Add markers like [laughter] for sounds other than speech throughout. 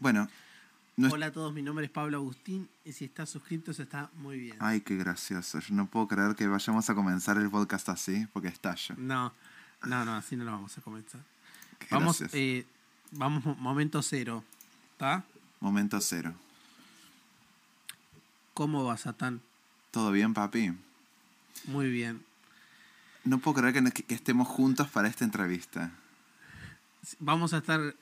Bueno. no es- Hola a todos, mi nombre es Pablo Agustín y si estás suscrito eso está muy bien. Ay, qué gracioso. Yo no puedo creer que vayamos a comenzar el podcast así, porque estallo. No, no, no, así no lo vamos a comenzar. Qué Vamos, eh, vamos, mo- momento cero. ¿Está? Momento cero. ¿Cómo va, Satán? ¿Todo bien, papi? Muy bien. No puedo creer que, que estemos juntos para esta entrevista. Vamos a estar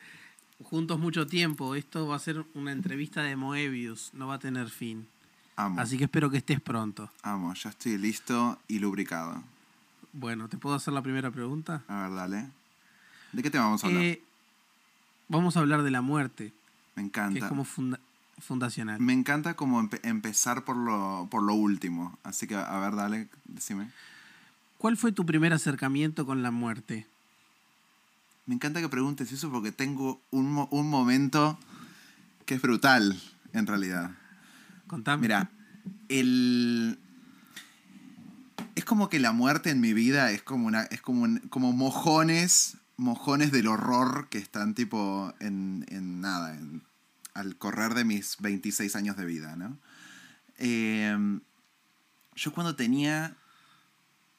juntos mucho tiempo. Esto va a ser una entrevista de Moebius, no va a tener fin. Amo. Así que espero que estés pronto. Amo. Ya estoy listo y lubricado. Bueno, ¿te puedo hacer la primera pregunta? A ver, dale. ¿De qué tema vamos a hablar? Eh, vamos a hablar de la muerte, Me que encanta. es como funda- fundacional. Me encanta como empe- empezar por lo, por lo último. Así que, a ver, dale, decime. ¿Cuál fue tu primer acercamiento con la muerte? Me encanta que preguntes eso porque tengo un, un momento que es brutal, en realidad. Contame. Mira, el... Es como que la muerte en mi vida es como una. es como, un- como mojones. Mojones del horror que están tipo en, en nada. en- al correr de mis 26 años de vida, ¿no? Eh, yo cuando tenía.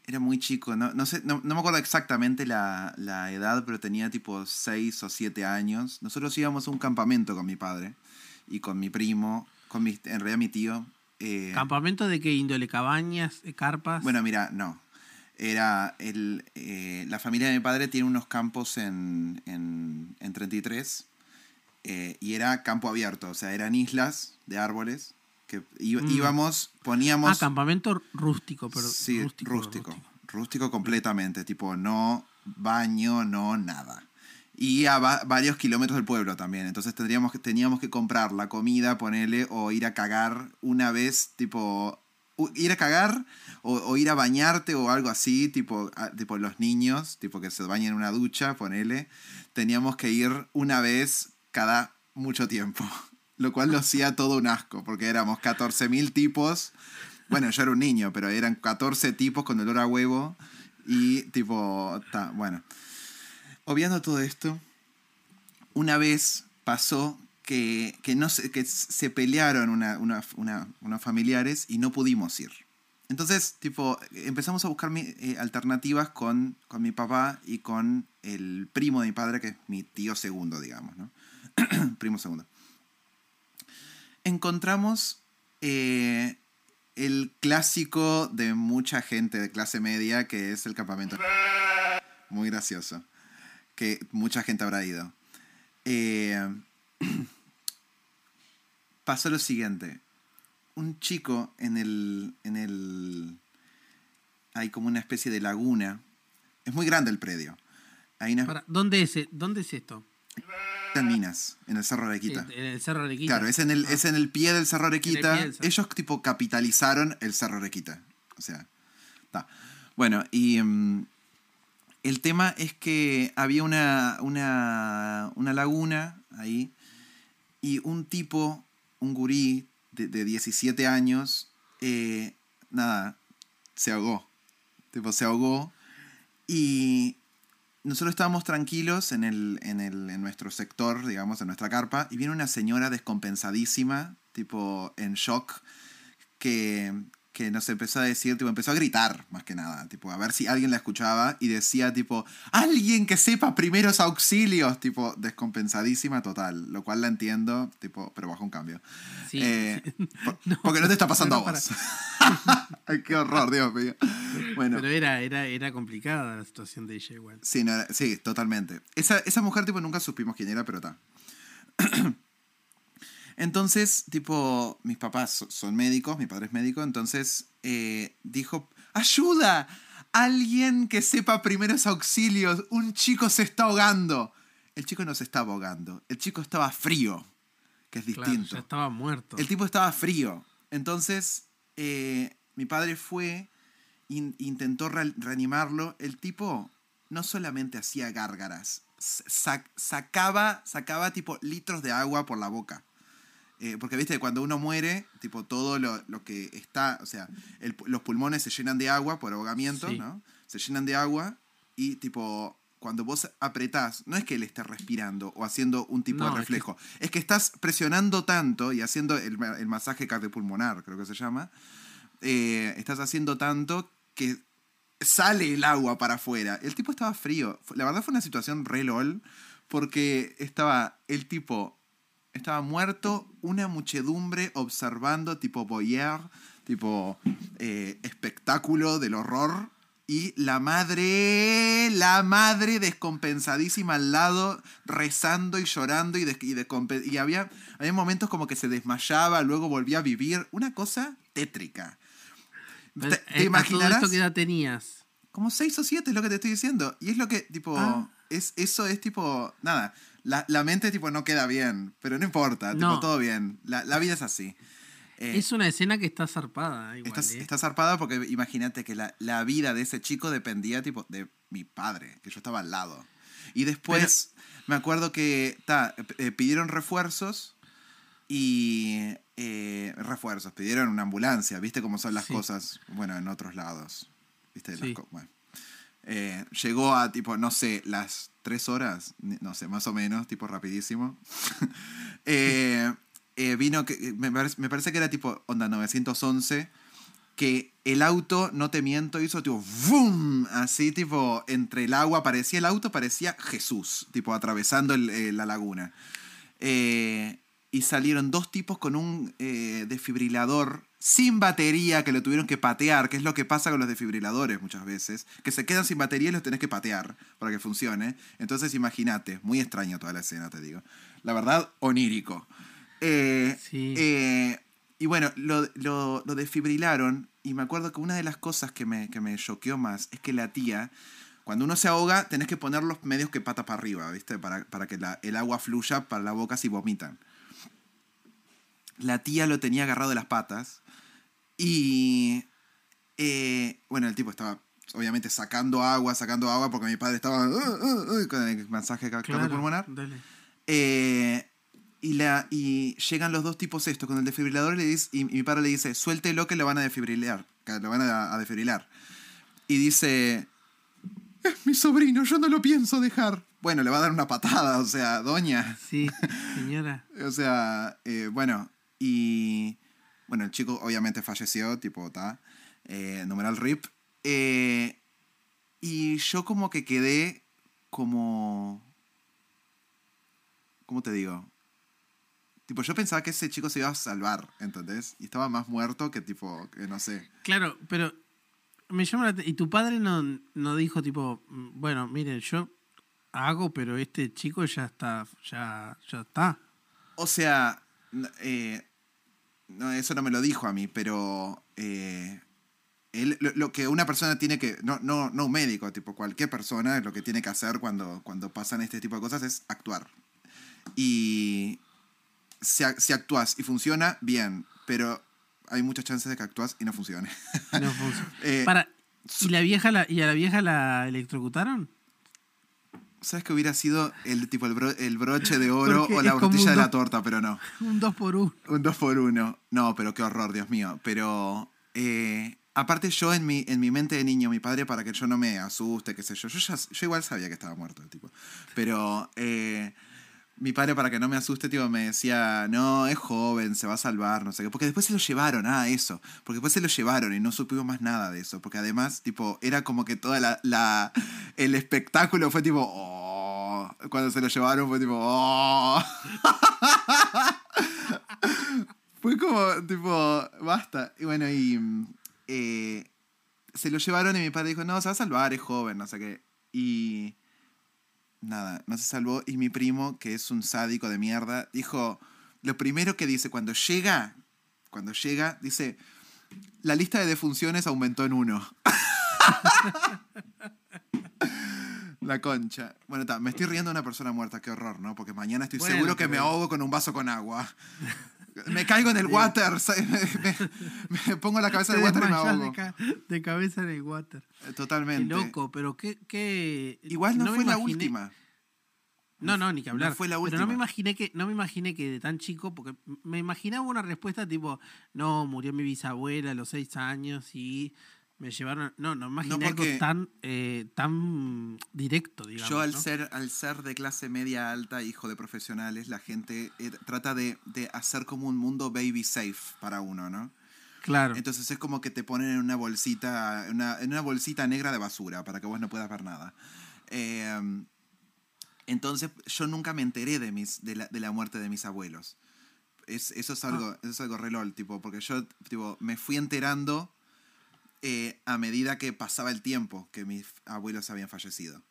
Era muy chico, no, no sé, no, no me acuerdo exactamente la, la edad, pero tenía tipo 6 o 7 años. Nosotros íbamos a un campamento con mi padre y con mi primo, con mi, en realidad mi tío. eh, ¿Campamento de qué índole? ¿Cabañas? eh, ¿Carpas? bueno, mira, no. Era el, eh, la familia de mi padre tiene unos campos en, en, en 33 eh, y era campo abierto, o sea, eran islas de árboles que Mm. íbamos, ah, poníamos... campamento rústico, pero sí, rústico, rústico, rústico. completamente, tipo no baño, no nada. Y a va- varios kilómetros del pueblo también. Entonces tendríamos que, teníamos que comprar la comida, ponerle, o ir a cagar una vez, tipo, ir a cagar o, o ir a bañarte o algo así, tipo, a- tipo los niños, tipo que se bañan en una ducha, ponele. Teníamos que ir una vez cada mucho tiempo. Lo cual lo hacía todo un asco, porque éramos 14.000 tipos. Bueno, yo era un niño, pero eran 14 tipos con olor a huevo. Y tipo, ta, bueno. Obviando todo esto, una vez pasó que, que, no se, que se pelearon una, una- unos familiares y no pudimos ir. Entonces, tipo, empezamos a buscar eh, alternativas con, con mi papá y con el primo de mi padre, que es mi tío segundo, digamos, ¿no? [clears throat] primo segundo. Encontramos eh, el clásico de mucha gente de clase media, que es el campamento. Muy gracioso. Que mucha gente habrá ido. Eh, [clears throat] pasó lo siguiente. Un chico en el, en el... Hay como una especie de laguna. Es muy grande el predio. Hay una ¿dónde, es, e- ¿Dónde es esto? En Minas, en el Cerro Arequita. En el Cerro Arequita. Claro, es en, el, Ah. es en el pie del Cerro Arequita. pie del cerro. Ellos tipo capitalizaron el Cerro Arequita. O sea, está. Bueno, y mm, el tema es que había una, una, una laguna ahí y un tipo, un gurí de, de 17 años, eh, nada, se ahogó. Tipo, se ahogó y nosotros estábamos tranquilos en, el, en, el, en nuestro sector, digamos, en nuestra carpa, y viene una señora descompensadísima, tipo en shock, que, que nos empezó a decir, tipo, empezó a gritar, más que nada, tipo, a ver si alguien la escuchaba, y decía, tipo, alguien que sepa primeros auxilios, tipo, descompensadísima total, lo cual la entiendo, tipo, pero bajo un cambio. Sí. Eh, [laughs] por- No, porque no te está pasando a vos. [laughs] Ay, qué horror, Dios mío. Bueno. Pero era, era, era complicada la situación de ella igual. Sí, no sí, totalmente. Esa, esa mujer, tipo, nunca supimos quién era, pero está. [clears throat] entonces, tipo, mis papás so- son médicos, mi padre es médico, entonces eh, dijo, ¡ayuda! Alguien que sepa primeros auxilios, un chico se está ahogando. El chico no se estaba ahogando, el chico estaba frío, que es Claro, distinto. ya estaba muerto. El tipo estaba frío. Entonces, eh, mi padre fue, in- intentó re- reanimarlo. El tipo no solamente hacía gárgaras, sac- sacaba, sacaba tipo litros de agua por la boca. Eh, porque, viste, cuando uno muere, tipo todo lo, lo que está, o sea, el los pulmones se llenan de agua por ahogamiento, Sí. ¿no? Se llenan de agua y tipo cuando vos apretás, no es que él esté respirando o haciendo un tipo No, de es que- reflejo, es que... estás presionando tanto y haciendo el, el masaje cardiopulmonar, creo que se llama, eh, estás haciendo tanto que sale el agua para afuera. El tipo estaba frío. La verdad fue una situación re lol, porque estaba el tipo, estaba muerto, una muchedumbre observando, tipo voyeur, tipo eh, espectáculo del horror. Y la madre, la madre descompensadísima al lado, rezando y llorando y, des- y, y había, había momentos como que se desmayaba, luego volvía a vivir. Una cosa tétrica. ¿Te, eh, te imaginarás? esto qué edad tenías? Como seis o siete es lo que te estoy diciendo. Y es lo que, tipo, Ah. es, eso es tipo, nada, la, la mente tipo no queda bien, pero no importa, tipo, No. todo bien. La, la vida es así. Eh, Es una escena que está zarpada igual, Estás, ¿eh? está zarpada porque imagínate que la, la vida de ese chico dependía tipo de mi padre, que yo estaba al lado. Y después me acuerdo que ta, eh, pidieron refuerzos y eh, refuerzos, pidieron una ambulancia, ¿viste cómo son las Sí. cosas? Bueno, en otros lados. ¿Viste? Las Sí. co- bueno. Eh, llegó a tipo, no sé, las tres horas, no sé, más o menos, tipo rapidísimo. [laughs] Eh, eh, vino, que, me, parece, me parece que era tipo onda 911, que el auto, no te miento, hizo tipo ¡vum! Así tipo entre el agua, parecía el auto, parecía Jesús, tipo atravesando eh, la laguna. Eh, y salieron dos tipos con un eh, desfibrilador sin batería que lo tuvieron que patear, que es lo que pasa con los desfibriladores muchas veces, que se quedan sin batería y los tenés que patear para que funcione. Entonces imagínate, muy extraño toda la escena, te digo. La verdad, onírico. Eh, Sí. eh, y bueno, lo, lo, lo desfibrilaron y me acuerdo que una de las cosas que me, que me choqueó más es que la tía, cuando uno se ahoga, tenés que poner los medios que pata para arriba, ¿viste? Para, para que la- el agua fluya para la boca si vomitan. La tía lo tenía agarrado de las patas y... eh, bueno, el tipo estaba obviamente sacando agua, sacando agua porque mi padre estaba "Uh, uh, uh", con el masaje ca- Claro, cardiopulmonar. dale. Eh, y, la, y llegan los dos tipos estos con el desfibrilador y, le dice, y mi padre le dice, suéltelo que lo van a desfibrilar. Que lo van a, a desfibrilar. Y dice, es mi sobrino, yo no lo pienso dejar. Bueno, le va a dar una patada, o sea, doña. Sí, señora. [laughs] O sea, eh, bueno, y bueno, el chico obviamente falleció, tipo, ta, eh, numeral RIP. Eh, y yo como que quedé como... ¿Cómo te digo? Tipo, yo pensaba que ese chico se iba a salvar, ¿entendés? Y estaba más muerto que tipo, que no sé. Claro, pero me llama la atención. Y tu padre no, no dijo, tipo, mm, bueno, miren, yo hago, pero este chico ya está, ya, ya está. O sea, eh, no, eso no me lo dijo a mí, pero eh, él- lo, lo que una persona tiene que, no, no, no un médico, tipo cualquier persona, lo que tiene que hacer cuando, cuando pasan este tipo de cosas es actuar. Y si, si actúas y funciona, bien, pero hay muchas chances de que actúas y no funcione. No funciona. [laughs] Eh, Para, ¿y, la vieja la, ¿Y a la vieja la electrocutaron? ¿Sabes que hubiera sido el tipo el, bro- el broche de oro Porque o la un de la torta? Pero no. Un 2 por 1 Un 2 por 1 No, pero qué horror, Dios mío. Pero. eh, aparte, yo en mi, en mi mente de niño, mi padre, para que yo no me asuste, qué sé yo. Yo, ya, yo igual sabía que estaba muerto el tipo. Pero. eh, mi padre, para que no me asuste, tipo, me decía, no, es joven, se va a salvar, no sé qué. Porque después se lo llevaron, ah, eso. Porque después se lo llevaron y no supimos más nada de eso. Porque además, tipo, era como que toda la. el espectáculo fue tipo, oh. Cuando se lo llevaron fue tipo, oh. [laughs] Fue como, tipo, basta. Y bueno, y eh, se lo llevaron y mi padre dijo, no, se va a salvar, es joven, no sé qué. Y nada, no se salvó. Y mi primo, que es un sádico de mierda, dijo, lo primero que dice, cuando llega, cuando llega, dice, la lista de defunciones aumentó en uno. [laughs] La concha. Bueno, ta, me estoy riendo de una persona muerta, qué horror, ¿no? Porque mañana estoy Bueno, seguro que me ahogo con un vaso con agua. Me caigo en el water, [laughs] me, me pongo la cabeza en el Te water y me ahogo. de, ca- de cabeza en el water. Eh, Qué Totalmente. loco, pero qué... qué... Igual no, fue la imaginé- última. No, no, ni que hablar. No fue la Pero no me última. imaginé que, no me imaginé que de tan chico, porque me imaginaba una respuesta tipo, no, murió mi bisabuela a los seis años y Me llevaron. No, no imaginé No, porque- algo tan, eh, tan directo, digamos. Yo al ¿no? ser, al ser de clase media alta, hijo de profesionales, la gente eh, trata de, de hacer como un mundo baby safe para uno, ¿no? Claro. Entonces es como que te ponen en una bolsita, una, en una bolsita negra de basura para que vos no puedas ver nada. Eh, entonces yo nunca me enteré de, mis, de, la, de la muerte de mis abuelos. Es, eso, es algo, eso es algo re lol, tipo, porque yo tipo, me fui enterando eh, a medida que pasaba el tiempo que mis abuelos habían fallecido.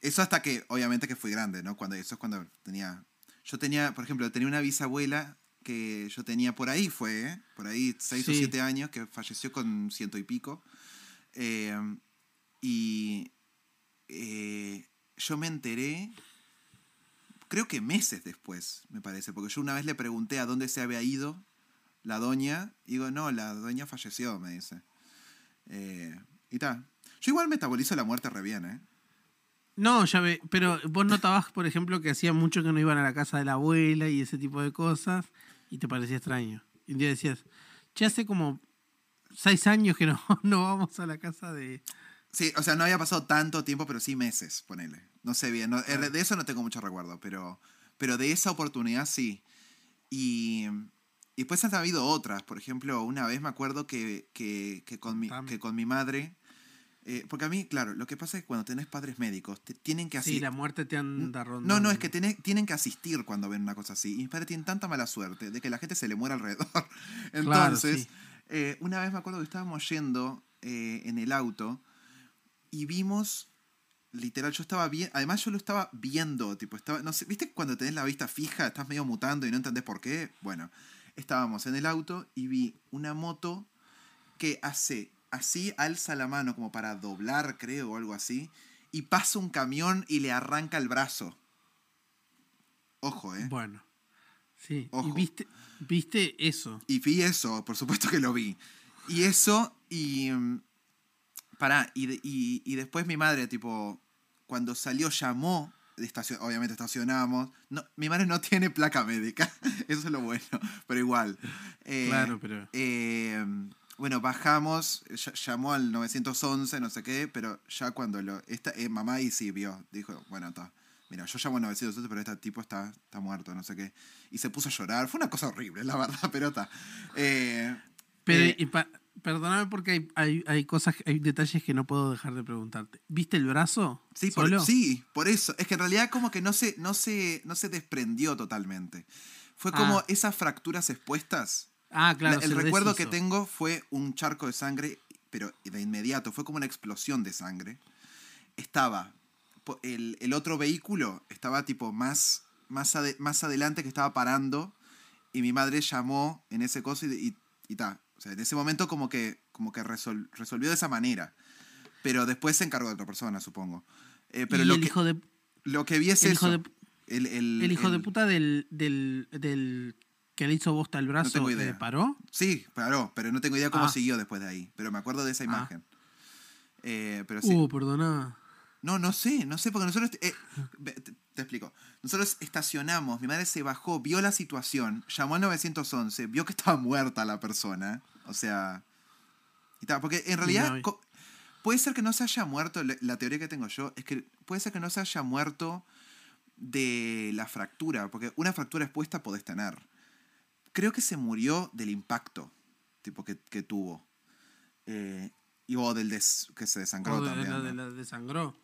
Eso hasta que, obviamente que fui grande, ¿no? Cuando, eso es cuando tenía... Yo tenía, por ejemplo, tenía una bisabuela que yo tenía por ahí, fue, ¿eh? por ahí, seis o siete años, que falleció con ciento y pico. Eh, y eh, yo me enteré, creo que meses después, me parece, porque yo una vez le pregunté a dónde se había ido la doña, y digo, no, la doña falleció, me dice. Eh, y tal. Yo igual metabolizo la muerte re bien, ¿eh? No, ya ve, pero vos notabas, por ejemplo, que hacía mucho que no iban a la casa de la abuela y ese tipo de cosas, y te parecía extraño. Y un día decías, ya hace como seis años que no, [laughs] no vamos a la casa de... Sí, o sea, no había pasado tanto tiempo, pero sí meses, ponele. No sé bien, no- eh, de eso no tengo mucho recuerdo, pero, pero de esa oportunidad sí. Y, y después han habido otras. Por ejemplo, una vez me acuerdo que, que, que con, mi, que con mi madre, eh, porque a mí, claro, lo que pasa es que cuando tenés padres médicos, te tienen que Sí, asistir. la muerte te anda rondando. No, no, es que tiene- tienen que asistir cuando ven una cosa así. Y mis padres tienen tanta mala suerte de que la gente se le muera alrededor. [laughs] Entonces, sí. eh, una vez me acuerdo que estábamos yendo eh, en el auto y vimos, literal, yo estaba bien, además yo lo estaba viendo, tipo, estaba, no sé, ¿viste cuando tenés la vista fija, estás medio mutando y no entendés por qué? Bueno, estábamos en el auto y vi una moto que hace así, alza la mano como para doblar, creo, o algo así, y pasa un camión y le arranca el brazo. Ojo, ¿eh? Bueno, sí. Ojo. Y viste, viste eso. Y vi eso, por supuesto que lo vi. Y eso, y. mm, Pará, y, y, y después mi madre, tipo, cuando salió, llamó. Obviamente estacionamos. No, mi madre no [laughs] tiene placa médica. [laughs] Eso es lo bueno. Pero igual. Eh, claro, pero... eh, bueno, bajamos, ll- llamó al 911, no sé qué, pero ya cuando lo. Esta, eh, mamá ahí sí vio, dijo, bueno, está. Mira, yo llamo al 911, pero este tipo está, está muerto, no sé qué. Y se puso a llorar. Fue una cosa horrible, la [laughs] verdad, pero está. Eh, Pero, y pa- perdóname porque hay, hay, hay cosas, hay detalles que no puedo dejar de preguntarte. ¿Viste el brazo? sí, por, ¿Solo? sí, por eso. Es que en realidad como que no se, no se, no se desprendió totalmente. Fue como Ah. esas fracturas expuestas. Ah, claro. La- el recuerdo que tengo fue un charco de sangre, pero de inmediato, fue como una explosión de sangre. Estaba, el, el otro vehículo estaba tipo más, más, ade- más adelante que estaba parando y mi madre llamó en ese coso y, y, y ta. O sea, en ese momento como que, como que resol- resolvió de esa manera. Pero después se encargó de otra persona, supongo. Eh, pero y lo el que, hijo de, lo que vi es el eso. hijo de, el, el- el hijo de puta del, del, del que le hizo bosta el brazo tengo eh, idea. paró. Sí, paró, pero no tengo idea cómo Ah. siguió después de ahí. Pero me acuerdo de esa Ah. imagen. Eh, pero sí. Uh, perdoná. No, no sé, no sé, porque nosotros. eh, te, explico. Nosotros estacionamos, mi madre se bajó, vio la situación, llamó al 911, vio que estaba muerta la persona. O sea. Y tal, porque en realidad. no, puede ser que no se haya muerto. la- La teoría que tengo yo es que puede ser que no se haya muerto de la fractura, porque una fractura expuesta podés tener. Creo que se murió del impacto tipo que, que tuvo. Eh, y o del des- que se desangró O de, también. la, ¿no? de la desangró.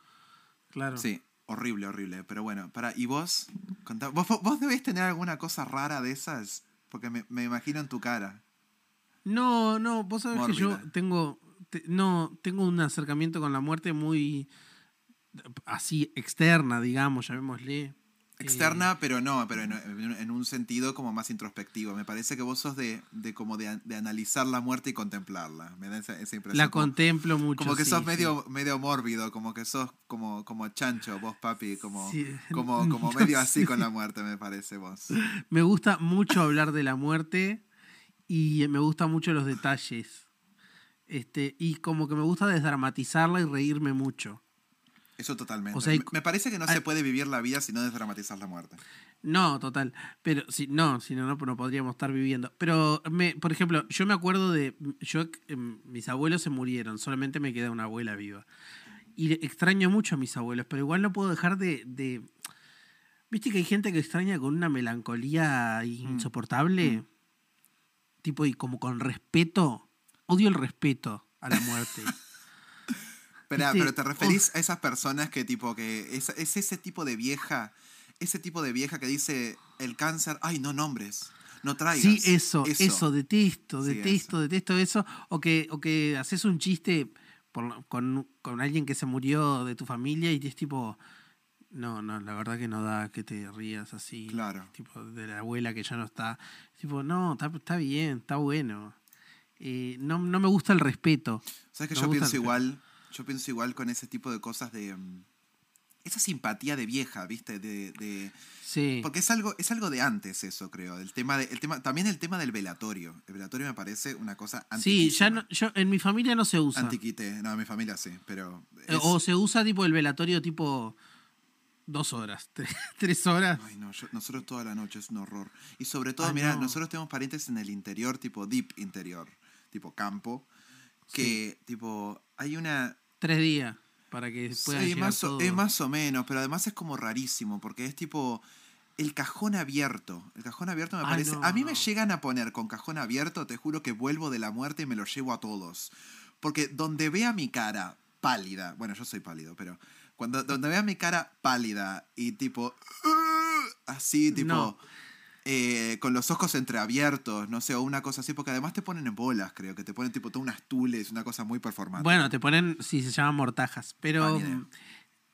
Claro. Sí, horrible, horrible. Pero bueno, para, ¿y vos? Contá- ¿Vos, vos debés tener alguna cosa rara de esas? Porque me, me imagino en tu cara. No, no, vos sabés que yo tengo, te- no, tengo un acercamiento con la muerte muy así externa, digamos, llamémosle. Externa, pero no, pero en, en un sentido como más introspectivo. Me parece que vos sos de, de como de, de analizar la muerte y contemplarla. Me da esa, esa impresión. La como, contemplo mucho. como que sí, sos sí. medio, medio mórbido, como que sos como, como chancho, vos papi, como, Sí. como, [laughs] como No medio así con la muerte, me parece vos. Me gusta mucho hablar de la muerte y me gustan mucho los detalles. Este, y como que me gusta desdramatizarla y reírme mucho. Eso totalmente. O sea, hay- me, parece que no hay- se puede vivir la vida si no desdramatizar la muerte. No, total. Pero si no, si no, no, no podríamos estar viviendo. Pero, me, por ejemplo, yo me acuerdo de. Yo, em, mis abuelos se murieron, solamente me queda una abuela viva. Y extraño mucho a mis abuelos, pero igual no puedo dejar de. de Viste que hay gente que extraña con una melancolía insoportable. Tipo, y como con respeto. Odio el respeto a la muerte. [laughs] Espera, Viste, pero te referís a esas personas que tipo que es, es ese tipo de vieja, ese tipo de vieja que dice el cáncer, ay, no nombres, no traigas. Sí, eso, eso, detesto, Sí, detesto, eso. detesto eso. O que, o que haces un chiste por- con, con alguien que se murió de tu familia y es tipo, no, no, la verdad que no da que te rías así. Claro. Tipo, de la abuela que ya no está. Tipo, no, está, está bien, está bueno. Eh, no, no me gusta el respeto. ¿Sabes que yo pienso igual? Yo pienso igual con ese tipo de cosas de mm, esa simpatía de vieja, ¿viste? De, de- Sí. porque es algo es algo de antes eso, creo, el tema de el tema también el tema del velatorio. El velatorio me parece una cosa Sí, ya antiquísima. no, yo, en mi familia no se usa. Antiquite, no, en mi familia sí, pero Eh, es- O se usa tipo el velatorio tipo dos horas, [laughs] tres, tres horas. Ay, no, yo- nosotros toda la noche es un horror. Y sobre todo, Ay, mira, no. nosotros tenemos parientes en el interior, tipo deep interior, tipo campo, que tipo hay una Tres días para que pueda Sí, llegar más o, es más o menos, pero además es como rarísimo, porque es tipo el cajón abierto. El cajón abierto me Ay, parece. no, a mí me llegan a poner con cajón abierto, te juro que vuelvo de la muerte y me lo llevo a todos. Porque donde vea mi cara pálida, bueno, yo soy pálido, pero cuando donde vea mi cara pálida y tipo así, tipo No. Eh, con los ojos entreabiertos, no sé, o una cosa así, porque además te ponen en bolas, creo, que te ponen tipo todas unas tules, una cosa muy performante. Bueno, te ponen, sí, se llaman mortajas. Pero, Ah,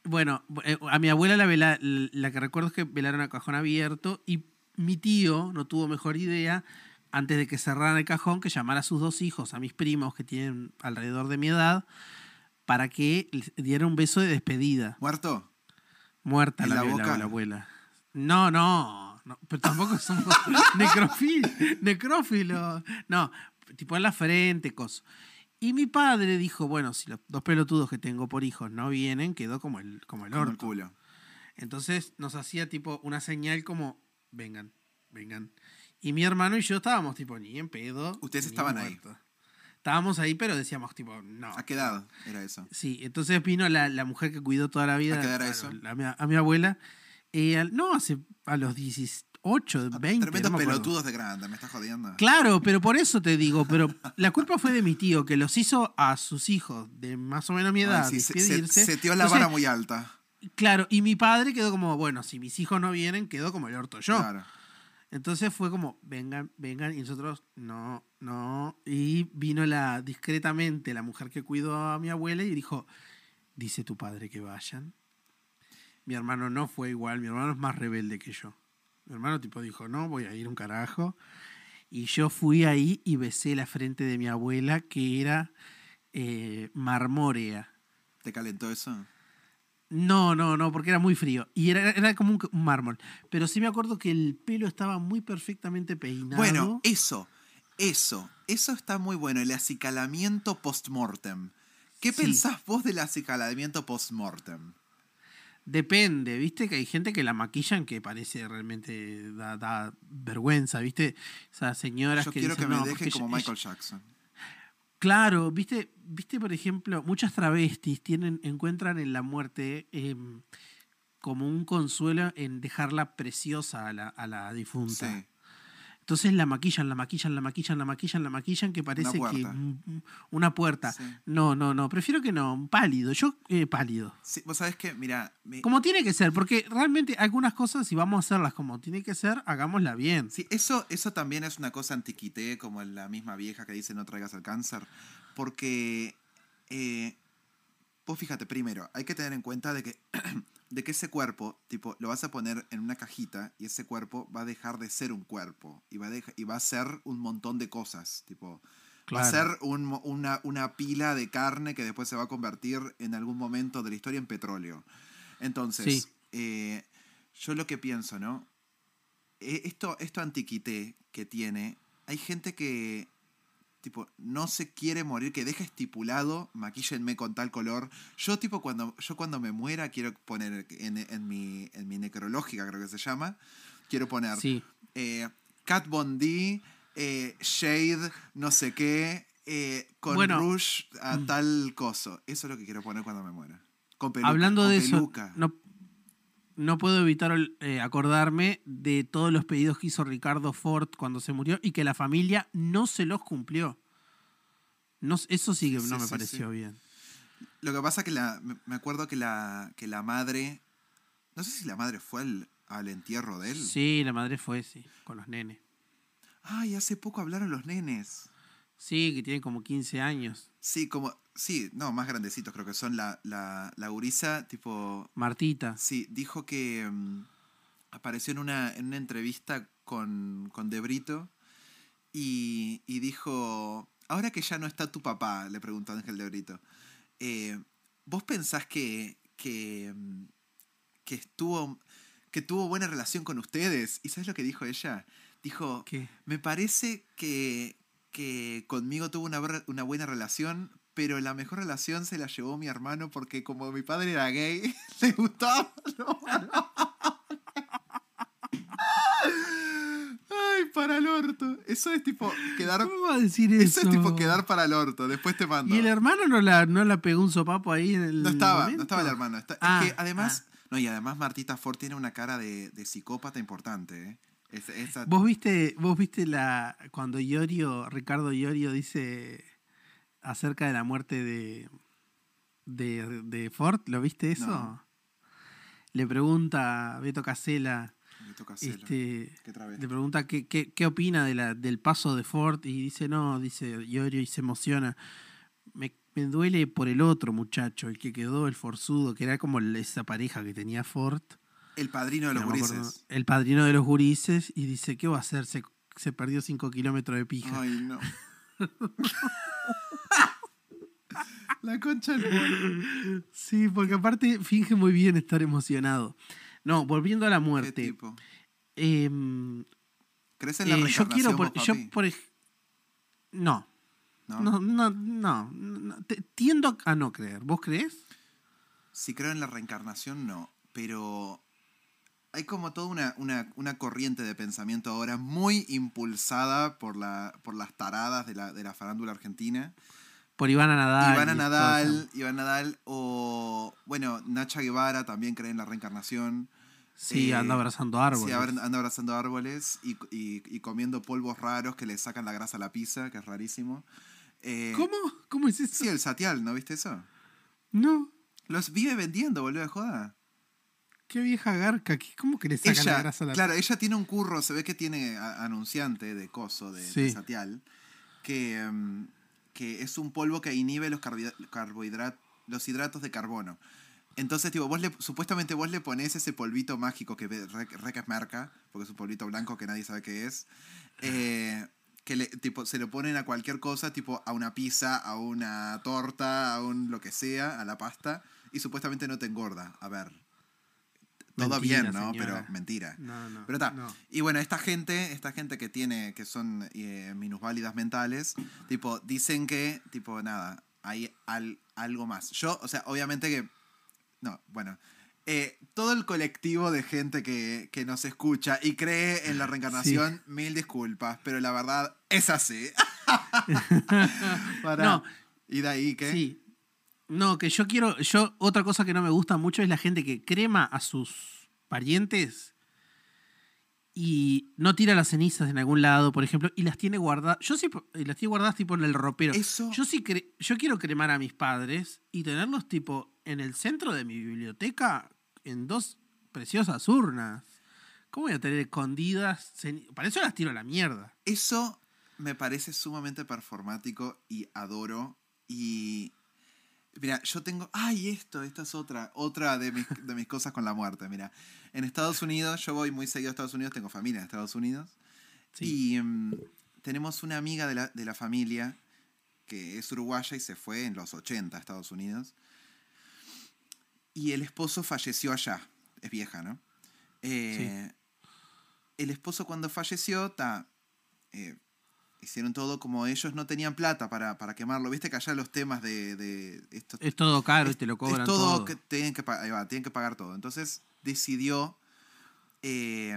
bueno, eh, a mi abuela la, vela, la que recuerdo es que velaron a cajón abierto y mi tío no tuvo mejor idea antes de que cerraran el cajón que llamar a sus dos hijos, a mis primos que tienen alrededor de mi edad, para que les dieran un beso de despedida. ¿Muerto? Muerta ¿En la, boca? la abuela. No, no, no, pero tampoco somos [laughs] necrófilos. No, tipo en la frente, cosas. Y mi padre dijo, bueno, si los dos pelotudos que tengo por hijos no vienen, quedó como el, como el Como el orto. culo. Entonces nos hacía tipo una señal como, vengan, vengan. Y mi hermano y yo estábamos tipo, ni en pedo. Ustedes estaban ahí. Estábamos ahí, pero decíamos tipo, no. ¿A qué edad era eso? Sí, entonces vino la, la mujer que cuidó toda la vida ¿A qué edad era eso? la- mi- a mi abuela. Eh, no, hace a los 18, 20. Tremendos no me acuerdo. pelotudos de grande, me estás jodiendo. Claro, pero por eso te digo, pero la culpa fue de mi tío, que los hizo a sus hijos de más o menos mi edad Ay, sí, se, se, despedirse. se dio la Entonces, vara muy alta. Claro, y mi padre quedó como, bueno, si mis hijos no vienen, quedó como el orto yo. Claro. Entonces fue como, vengan, vengan, y nosotros, no, no. Y vino la, discretamente, la mujer que cuidó a mi abuela y dijo, dice tu padre que vayan. Mi hermano no fue igual, mi hermano es más rebelde que yo. Mi hermano tipo dijo, no, voy a ir un carajo. Y yo fui ahí y besé la frente de mi abuela, que era eh, marmórea. ¿Te calentó eso? No, no, no, porque era muy frío. Y era, era como un, un mármol. Pero sí me acuerdo que el pelo estaba muy perfectamente peinado. Bueno, eso, eso, eso está muy bueno, el acicalamiento post-mortem. ¿Qué Sí. pensás vos del acicalamiento post-mortem? Depende, viste que hay gente que la maquillan que parece realmente da, da vergüenza, viste. Esas señoras Yo que quiero dicen, que me "No, porque como ella- Michael ella-". Jackson. Claro, viste, viste, por ejemplo, muchas travestis tienen, encuentran en la muerte em, como un consuelo en dejarla preciosa a la, a la difunta. Sí. Entonces la maquillan, la maquillan, la maquillan, la maquillan, la maquillan, que parece que mm, mm, una puerta. Sí. No, no, no, prefiero que no, pálido. Yo, eh, pálido. Sí, Vos sabés que, mira, me- Como tiene que ser, porque realmente algunas cosas, si vamos a hacerlas como tiene que ser, hagámosla bien. Sí, eso, eso también es una cosa antiquité, como la misma vieja que dice no traigas el cáncer. Porque, eh, vos fíjate, primero, hay que tener en cuenta de que, [clears throat] de que ese cuerpo, tipo, lo vas a poner en una cajita y ese cuerpo va a dejar de ser un cuerpo y va a, deja- y va a ser un montón de cosas, tipo... Va a ser un una, una pila de carne que después se va a convertir en algún momento de la historia en petróleo. Entonces, Sí. eh, yo lo que pienso, ¿no? Eh, esto, esto antiquité que tiene, hay gente que tipo, no se quiere morir, que deje estipulado, maquíllenme con tal color. Yo, tipo, cuando, yo cuando me muera, quiero poner en, en mi, en mi necrológica, creo que se llama, quiero poner Sí. eh, Cat Von D, eh, Shade, no sé qué, eh, con Bueno. Rouge a tal coso. Eso es lo que quiero poner cuando me muera. Con peluca. Hablando con de eso, peluca. no, no puedo evitar eh, acordarme de todos los pedidos que hizo Ricardo Ford cuando se murió y que la familia no se los cumplió. No, eso sí que Sí, no me sí, pareció sí. bien. Lo que pasa que la, me- me acuerdo que la, que la madre, no sé si la madre fue al, al entierro de él. Sí, la madre fue, sí, con los nenes. Ay, hace poco hablaron los nenes. Sí, que tienen como 15 años. Sí, como, sí, no, más grandecitos creo que son la, la, la gurisa, tipo, Martita. Sí, dijo que mm, apareció en una, en una entrevista con, con De Brito y, y dijo, ahora que ya no está tu papá, le preguntó Ángel De Brito, eh, ¿vos pensás que, que, mm, que estuvo que tuvo buena relación con ustedes? ¿Y sabes lo que dijo ella? Dijo, ¿Qué? me parece que, que conmigo tuvo una, buena relación, pero la mejor relación se la llevó mi hermano porque como mi padre era gay, [laughs] le gustaba. malo. Ay, para el orto. Eso es tipo quedar. ¿Cómo va a decir eso? Eso es tipo quedar para el orto. Después te mando. ¿Y el hermano no la, no la pegó un sopapo ahí en el No estaba, momento? no estaba el hermano. Está- es Ah, que además. No, y además Martita Ford tiene una cara de, de psicópata importante, ¿eh? Es- esa- ¿Vos viste, vos viste la cuando Iorio, Ricardo Iorio dice acerca de la muerte de, de, de Ford? ¿Lo viste eso? No. Le pregunta a Beto Casella, este, Qué le pregunta qué, qué, qué opina de la, del paso de Ford y dice, no, dice Iorio y se emociona. Me, me duele por el otro muchacho, el que quedó, el forzudo, que era como esa pareja que tenía Ford. El padrino de los No gurises. el padrino de los gurises y dice, ¿qué va a hacer? Se, se perdió 5 kilómetros de pija. Ay, no. [laughs] La concha del mono. Sí, porque aparte finge muy bien estar emocionado. No, volviendo a la ¿Qué muerte. tipo? em, ¿Crees en la eh, yo quiero, por, vos, yo por no, ¿No? no, no, no, no, te- tiendo a no creer. ¿Vos crees? Si creo en la reencarnación, no. Pero hay como toda una, una, una corriente de pensamiento ahora muy impulsada por, la, por las taradas de la, de la farándula argentina. Por Ivana Nadal. Ivana Nadal. Iván Nadal o, bueno, Nacha Guevara también cree en la reencarnación. Sí, Eh, anda abrazando árboles. Sí, anda abrazando árboles y, y- y comiendo polvos raros que le sacan la grasa a la pizza, que es rarísimo. Eh, ¿Cómo? ¿Cómo es eso? Sí, el satial, ¿no viste eso? No, Los vive vendiendo, boludo de joda. Qué vieja garca. ¿qué- ¿Cómo que le sacan la Ella, grasa a la claro, ella tiene un curro, se ve que tiene a- anunciante de coso, de, satial, que, em, que es un polvo que inhibe los carbohidratos, los hidratos de carbono. Entonces, tipo, vos le, supuestamente vos le pones ese polvito mágico que ve- re, re que es marca, porque es un polvito blanco que nadie sabe qué es, eh, que le, tipo, se lo ponen a cualquier cosa, tipo a una pizza, a una torta, a un lo que sea, a la pasta, y supuestamente no te engorda. A ver, todo Mentira, bien, ¿no? señora. Pero mentira. No, no. Pero está. no. Y bueno, esta gente, esta gente que tiene, que son eh, minusválidas mentales, tipo, dicen que, tipo, nada, hay al- algo más. Yo, o sea, obviamente que. No, bueno. eh, todo el colectivo de gente que, que nos escucha y cree en la reencarnación, mil disculpas, pero la verdad es así. [laughs] [laughs] Para, No. ¿Y de ahí qué? Sí. No, que yo quiero. Yo, otra cosa que no me gusta mucho es la gente que crema a sus parientes y no tira las cenizas en algún lado, por ejemplo, y las tiene guardadas. Yo sí las tiene guardadas tipo en el ropero. Eso- Yo sí cre- yo quiero cremar a mis padres y tenerlos tipo en el centro de mi biblioteca en dos preciosas urnas. ¿Cómo voy a tener escondidas? ceni- Para eso las tiro a la mierda. Eso me parece sumamente performático y adoro. Y. Mira, yo tengo. ¡Ay, esto! Esta es otra. Otra de mis, de mis cosas con la muerte. Mira, en Estados Unidos, yo voy muy seguido a Estados Unidos, tengo familia en Estados Unidos. Sí. Y mm, tenemos una amiga de la, de la familia que es uruguaya y se fue en los 80 a Estados Unidos. Y el esposo falleció allá. Es vieja, ¿no? Eh, El esposo cuando falleció, ta, eh, hicieron todo como ellos no tenían plata para, para quemarlo. Viste que allá los temas de, de esto, Es todo caro y te lo cobran es todo, todo. que tienen que, va, tienen que pagar todo. Entonces decidió eh,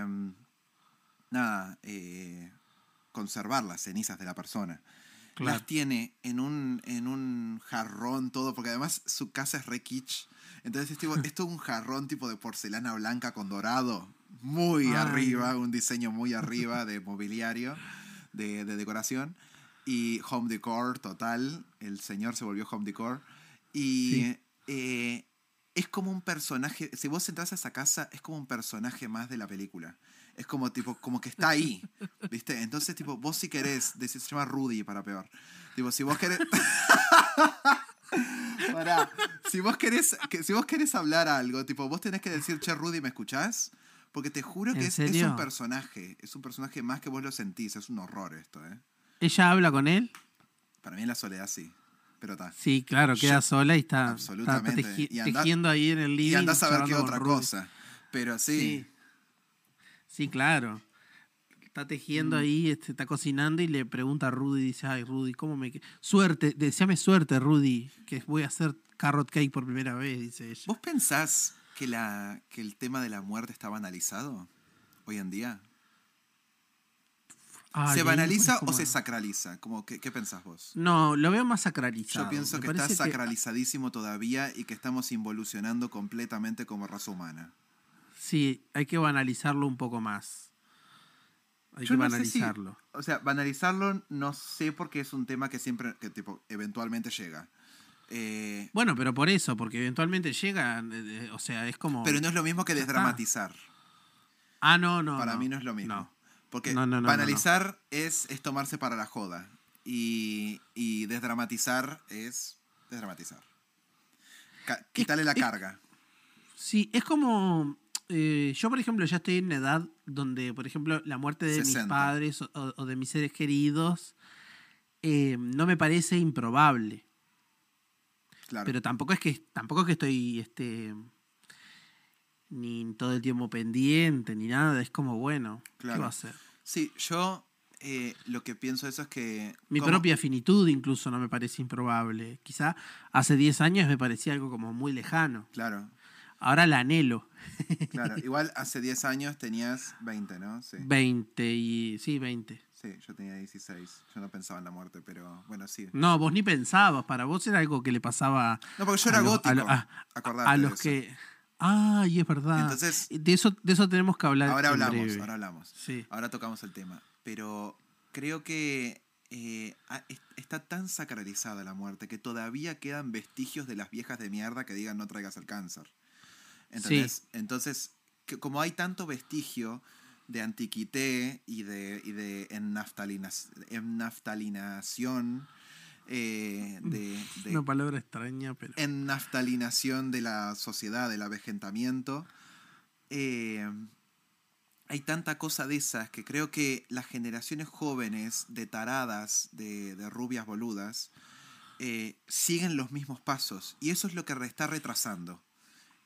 nada, eh, conservar las cenizas de la persona. Claro. Las tiene en un, en un jarrón todo, porque además su casa es re kitsch. Entonces es, tipo, [laughs] es todo un jarrón tipo de porcelana blanca con dorado, muy Ay. arriba, un diseño muy arriba de mobiliario, de, de decoración. Y home decor total, el señor se volvió home decor. Y Sí. eh, es como un personaje, si vos entras a esa casa, es como un personaje más de la película. Es como tipo, como que está ahí, ¿viste? Entonces, tipo, vos si querés, decís, se llama Rudy para peor. Tipo, si vos querés... [laughs] Pará, si vos querés, que, si vos querés hablar algo, tipo, vos tenés que decir, che, Rudy, ¿me escuchás? Porque te juro que ¿En es, un personaje, es un personaje más que vos lo sentís, es un horror esto, ¿eh? ¿Ella habla con él? Para mí en la soledad sí, pero está. Sí, claro, queda Yo- sola y está, está- Absolutamente. está teji- Y anda- tejiendo ahí en el living. Y andás a ver qué otra Rudy. cosa. Pero sí, Sí. Sí, claro. Está tejiendo Mm. ahí, este, está cocinando y le pregunta a Rudy, dice, ay Rudy, ¿cómo me... Suerte, deseame suerte, Rudy, que voy a hacer carrot cake por primera vez, dice ella. ¿vos pensás que, la, que el tema de la muerte está banalizado hoy en día? Ay, ¿Se banaliza o se sacraliza? Como, ¿qué, ¿Qué pensás vos? No, lo veo más sacralizado. Yo pienso Me que está parece sacralizadísimo todavía y que estamos involucionando completamente como raza humana. Sí, hay que banalizarlo un poco más. Hay Yo que no sé si- banalizarlo. o sea, banalizarlo no sé porque es un tema que siempre, que tipo, eventualmente llega. Eh, Bueno, pero por eso, porque eventualmente llega, eh, eh, o sea, es como... pero no es lo mismo que desdramatizar. Ah, no, no. para mí no es lo mismo. no. Porque No, banalizar Es, es tomarse para la joda. Y, y desdramatizar es desdramatizar. Ca- quitarle la es- carga. Sí, es como. eh, yo, por ejemplo, ya estoy en una edad donde, por ejemplo, la muerte de mis 60. padres o, o de mis seres queridos no me parece improbable. Claro. Pero tampoco es que tampoco es que estoy este ni todo el tiempo pendiente ni nada. Es como, bueno, ¿qué Claro. va a hacer? sí, yo eh, lo que pienso eso es que... Mi propia finitud incluso no me parece improbable. Quizá hace 10 años me parecía algo como muy lejano. Claro, Ahora la anhelo. claro. [laughs] Igual hace 10 años tenías 20, ¿no? Sí. 20 y... Sí, 20. Sí, yo tenía 16. Yo no pensaba en la muerte, pero bueno, sí. No, vos ni pensabas, para vos era algo que le pasaba No, porque yo era los- gótico. a, lo- a- a los eso. que... Ay, es verdad. Entonces, de, eso, de eso tenemos que hablar. ahora en hablamos, breve. ahora hablamos. Sí. Ahora tocamos el tema. Pero creo que eh, está tan sacralizada la muerte que todavía quedan vestigios de las viejas de mierda que digan no traigas el cáncer. ¿Entendés? Entonces, que como hay tanto vestigio de antiquité y de, y de ennaftalinación, eh, de, [laughs] de Una palabra extraña, pero... ennaftalinación de la sociedad, del avejentamiento. Eh, hay tanta cosa de esas que creo que las generaciones jóvenes de taradas, de, de rubias boludas, eh, siguen los mismos pasos. Y eso es lo que está retrasando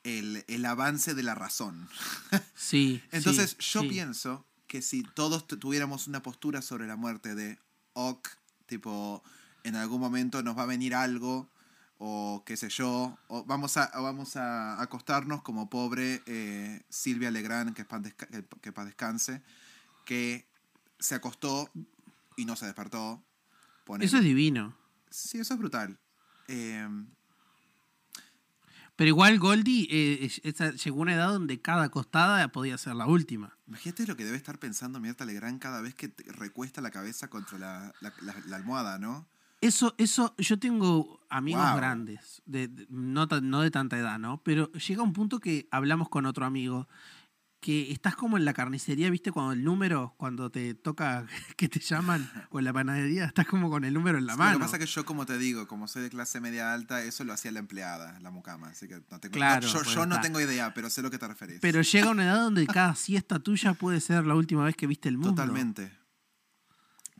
el, el avance de la razón. [laughs] Sí. Entonces sí, yo sí. pienso que si todos tu- tuviéramos una postura sobre la muerte de ok, tipo, en algún momento nos va a venir algo, o qué sé yo, o vamos a, o vamos a acostarnos como pobre eh, Silvia Legrand, que, paz desca- que, que paz descanse, que se acostó y no se despertó. ponele. Eso es divino. Sí, eso es brutal. Eh, Pero igual Goldie eh, esa- llegó a una edad donde cada acostada podía ser la última. Imagínate lo que debe estar pensando Mirta Legrand cada vez que te recuesta la cabeza contra la, la- la- la almohada, ¿no? Eso, eso, yo tengo amigos Wow. grandes, de, de- no, no de tanta edad, ¿no? Pero llega un punto que hablamos con otro amigo, que estás como en la carnicería, ¿viste? Cuando el número, cuando te toca [laughs] que te llaman, o en la panadería, estás como con el número en la Sí, mano. Lo que pasa es que yo, como te digo, como soy de clase media alta, eso lo hacía la empleada, la mucama. Así que no tengo, Claro, no, yo, yo no tengo idea, pero sé lo que te referís. Pero llega una edad donde cada siesta tuya puede ser la última vez que viste el mundo. Totalmente,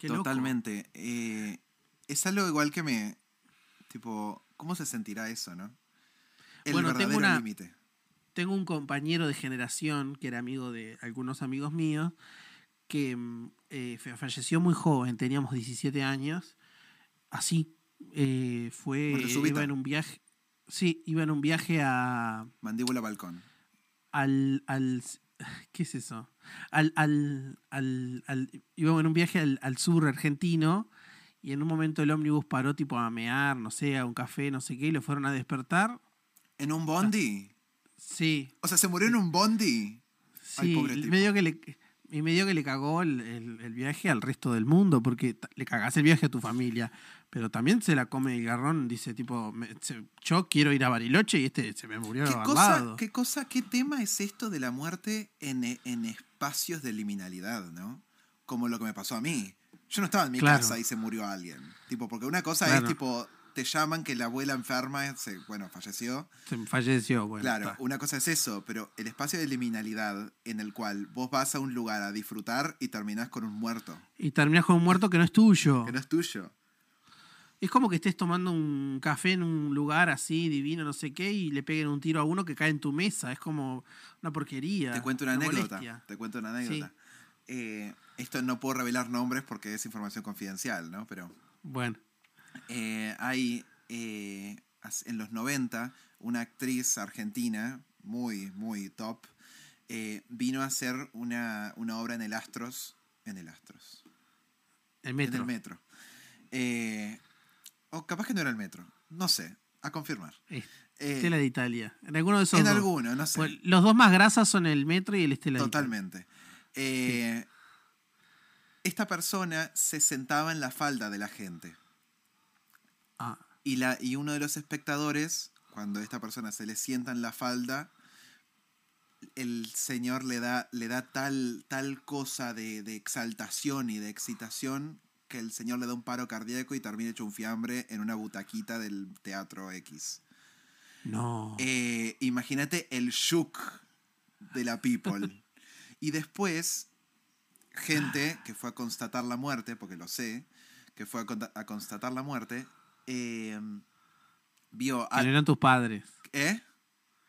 Qué totalmente. Eh, es algo igual que me... Tipo, ¿cómo se sentirá eso, no? El Bueno, verdadero límite. Tengo un compañero de generación que era amigo de algunos amigos míos que mm, eh, falleció muy joven, teníamos 17 años. Así, eh, fue, iba en un viaje, sí, iba en un viaje a, Mandíbula balcón. al, al ¿qué es eso? Al, al, al, al- iba en un viaje al, al sur argentino y en un momento el ómnibus paró tipo a mear, no sé, a un café, no sé qué, y lo fueron a despertar. ¿En un bondi? Sí, O sea, se murió en un bondi. Ay, sí, pobre tipo. medio que le, y medio que le cagó el, el- el viaje al resto del mundo, porque le cagás el viaje a tu familia, pero también se la come el garrón, dice tipo, me- se- yo quiero ir a Bariloche y este se me murió ¿Qué al cosa, lado. qué cosa, qué tema es esto de la muerte en, en espacios de liminalidad, ¿no? Como lo que me pasó a mí. Yo no estaba en mi Claro. casa y se murió alguien. Tipo, porque una cosa Claro. es tipo, te llaman que la abuela enferma, se, bueno, falleció. Se falleció, bueno. claro, está. una cosa es eso, pero el espacio de liminalidad en el cual vos vas a un lugar a disfrutar y terminás con un muerto, Y terminás con un muerto que no es tuyo. que no es tuyo. Es como que estés tomando un café en un lugar así divino, no sé qué, y le peguen un tiro a uno que cae en tu mesa. Es como una porquería. Te cuento una anécdota. molestia. Te cuento una anécdota. Eh, esto no puedo revelar nombres porque es información confidencial, ¿no? Pero Bueno, eh, hay eh, en los 90 una actriz argentina muy, muy top eh, vino a hacer una, una obra en el Astros. En el Astros. el En metro. el metro. Eh, o capaz que no era el metro. No sé. A confirmar. Es- Eh, Estela de Italia. En alguno de esos en dos. alguno, no sé. Pues, los dos más grasas son el metro y el Estela de Italia. Totalmente. Esta persona se sentaba en la falda de la gente. Ah, Y, la, y uno de los espectadores, cuando esta persona se le sienta en la falda, el señor le da, le da tal, tal cosa de, de exaltación y de excitación que el señor le da un paro cardíaco y termina hecho un fiambre en una butaquita del teatro X. no. Eh, imagínate el shook de la people. y después, gente que fue a constatar la muerte, porque lo sé, que fue a, a constatar la muerte, eh, vio que no eran tus padres. ¿eh?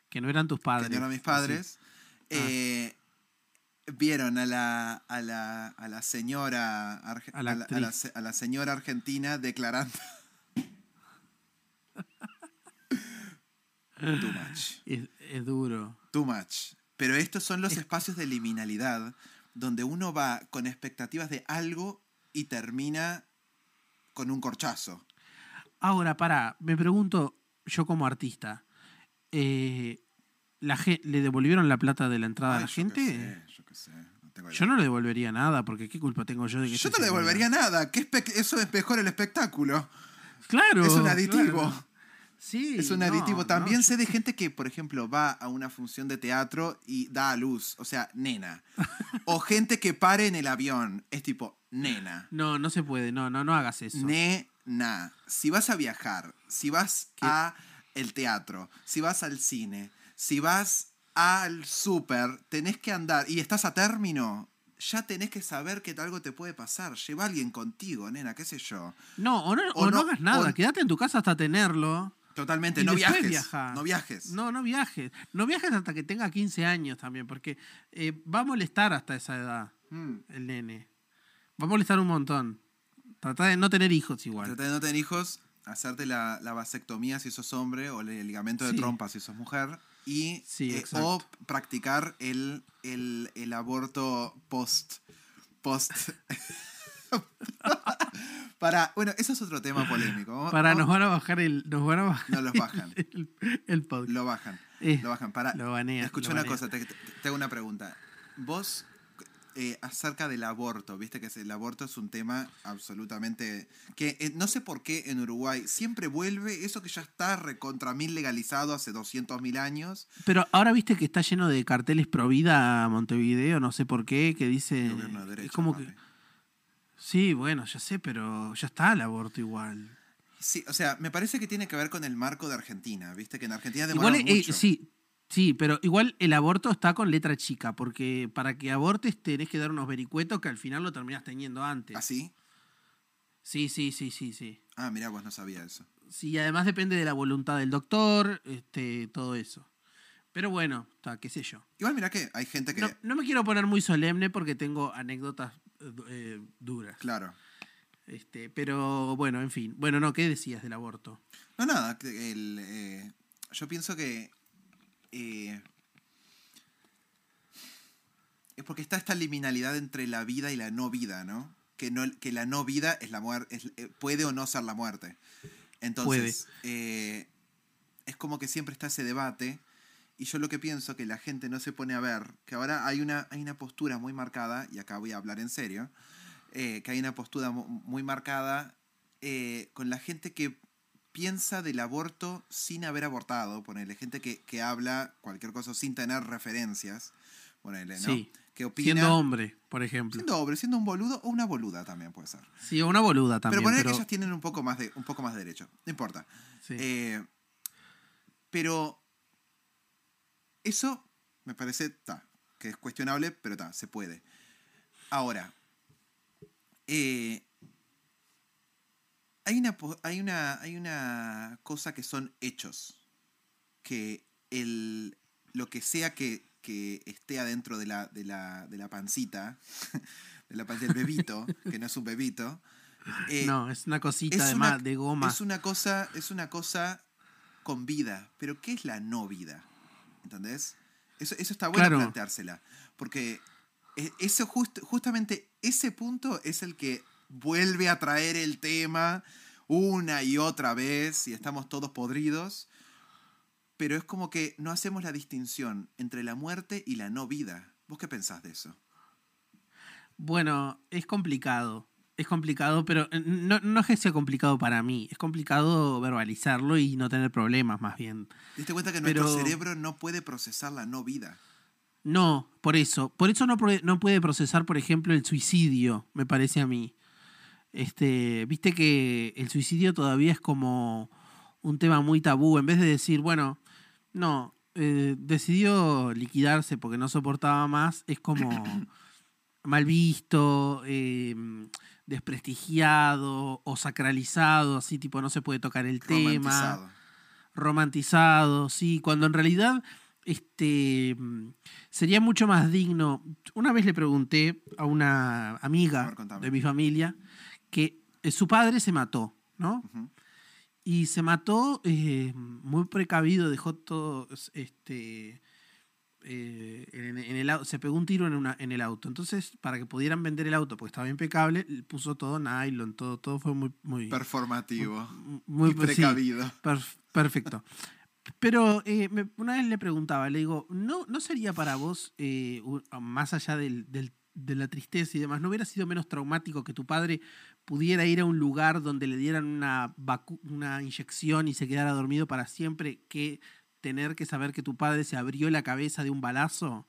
Que no eran tus padres. Que no eran mis padres. Ah. eh, vieron a la, a la, a la señora arge- A la a la- a señora argentina declarando [laughs] too much. Es, es duro. Too much. Pero estos son los espacios de liminalidad donde uno va con expectativas de algo y termina con un corchazo. Ahora, para, me pregunto, yo como artista, eh, la ¿le devolvieron la plata de la entrada a la yo qué gente? sé, yo qué sé, no tengo Yo no le devolvería nada, porque qué culpa tengo yo de que Yo no le devolvería nada. ¿Qué espe- eso es mejor el espectáculo. Claro. es un aditivo. claro. Sí. Es un aditivo. no, También sé de gente que, por ejemplo, va a una función de teatro y da a luz. O sea, nena. o gente que pare en el avión. Es tipo, nena. [laughs] No, no se puede, no, no, no hagas eso. Nena. Si vas a viajar, si vas ¿Qué? a el teatro, si vas al cine, si vas al súper, tenés que andar y estás a término, ya tenés que saber que algo te puede pasar. Lleva a alguien contigo, nena, qué sé yo. No, o no, O o no no- hagas nada, o- quédate en tu casa hasta tenerlo. Totalmente, Y no viajes. viaja. No viajes. No, no viajes. No viajes hasta que tenga 15 años también, porque eh, va a molestar hasta esa edad Mm. el nene. Va a molestar un montón. Trata de no tener hijos igual. Trata de no tener hijos, hacerte la, la vasectomía si sos hombre o el ligamento de Sí. trompa si sos mujer. Y, Sí, eh, o practicar el, el, el aborto post. post. [laughs] Para, bueno, eso es otro tema polémico. Para, nos van a bajar el. Nos van a bajar No los bajan. [laughs] El, el podcast. Lo bajan. Eh, Lo bajan. Para, lo banean, escucha lo una cosa, te, te- te hago una pregunta. Vos, eh, acerca del aborto, viste que el aborto es un tema absolutamente... que eh, no sé por qué en Uruguay siempre vuelve eso que ya está recontra mil legalizado hace 200 mil años. Pero ahora viste que está lleno de carteles pro vida Montevideo, no sé por qué, que dice. Gobierno de derecha, es como papi. que. Sí, bueno, ya sé, pero ya está el aborto igual. Sí, o sea, me parece que tiene que ver con el marco de Argentina, viste que en Argentina Igual, demoraron eh, sí, sí, pero igual el aborto está con letra chica, porque para que abortes tenés que dar unos vericuetos que al final lo terminás teniendo antes. ¿Así? Sí, sí, sí, sí, sí. Ah, mira, vos no sabía eso. Sí, además depende de la voluntad del doctor, este, todo eso. Pero bueno, ta, qué sé yo. Igual mira que hay gente que... No, no me quiero poner muy solemne porque tengo anécdotas eh, du- duras. Claro. Este, pero bueno, en fin. Bueno, no, ¿qué decías del aborto? No, nada. el, eh, yo pienso que... eh, es porque está esta liminalidad entre la vida y la no vida, ¿no? Que, no, que la no vida es la muerte, puede o no ser la muerte. Entonces, eh, es como que siempre está ese debate. Y yo lo que pienso que la gente no se pone a ver, que ahora hay una, hay una postura muy marcada, y acá voy a hablar en serio, eh, que hay una postura mu- muy marcada eh, con la gente que piensa del aborto sin haber abortado, ponele, gente que, que habla cualquier cosa sin tener referencias, ponele, ¿no? Sí. Que opina... Siendo hombre, por ejemplo. Siendo hombre, siendo un boludo o una boluda también puede ser. Sí, o una boluda también. pero poner pero- que ellos tienen un poco más de, un poco más de derecho. No importa. sí. Eh, pero eso me parece ta, que es cuestionable, pero ta, se puede. Ahora, eh, hay, una, hay, una, hay una cosa que son hechos. Que el, lo que sea que, que esté adentro de la, de la, de la pancita, [laughs] de la pancita del bebito, [laughs] que no es un bebito, eh, no, es una cosita es de, una- de goma. es una cosa, es una cosa con vida. Pero ¿qué es la no vida? ¿Entendés? Eso, eso está bueno Claro. planteársela. Porque e- eso just- justamente ese punto es el que vuelve a traer el tema una y otra vez y estamos todos podridos. Pero es como que no hacemos la distinción entre la muerte y la no vida. ¿Vos qué pensás de eso? Bueno, es complicado. Es complicado, pero no, no es que sea complicado para mí. Es complicado verbalizarlo y no tener problemas, más bien. ¿Te diste cuenta que Pero- nuestro cerebro no puede procesar la no vida? No, por eso. Por eso no, no puede procesar, por ejemplo, el suicidio, me parece a mí. Este, viste que el suicidio todavía es como un tema muy tabú. En vez de decir, bueno, no, eh, decidió liquidarse porque no soportaba más, es como [coughs] mal visto, eh, desprestigiado o sacralizado, así tipo no se puede tocar el tema Romantizado. romantizado, sí, cuando en realidad este sería mucho más digno. Una vez le pregunté a una amiga ver, de mi familia que eh, su padre se mató, ¿no? Y se mató eh, muy precavido, dejó todo este eh, en, en el au- se pegó un tiro en, una, en el auto. Entonces, para que pudieran vender el auto, porque estaba impecable, puso todo nylon, todo, todo fue muy, muy, Performativo. muy y sí. precavido. Perf- perfecto. Pero eh, me- una vez le preguntaba, le digo, ¿no, no sería para vos, eh, más allá del- del- de la tristeza y demás, ¿no hubiera sido menos traumático que tu padre pudiera ir a un lugar donde le dieran una, inyección y se quedara dormido para siempre que tener que saber que tu padre se abrió la cabeza de un balazo?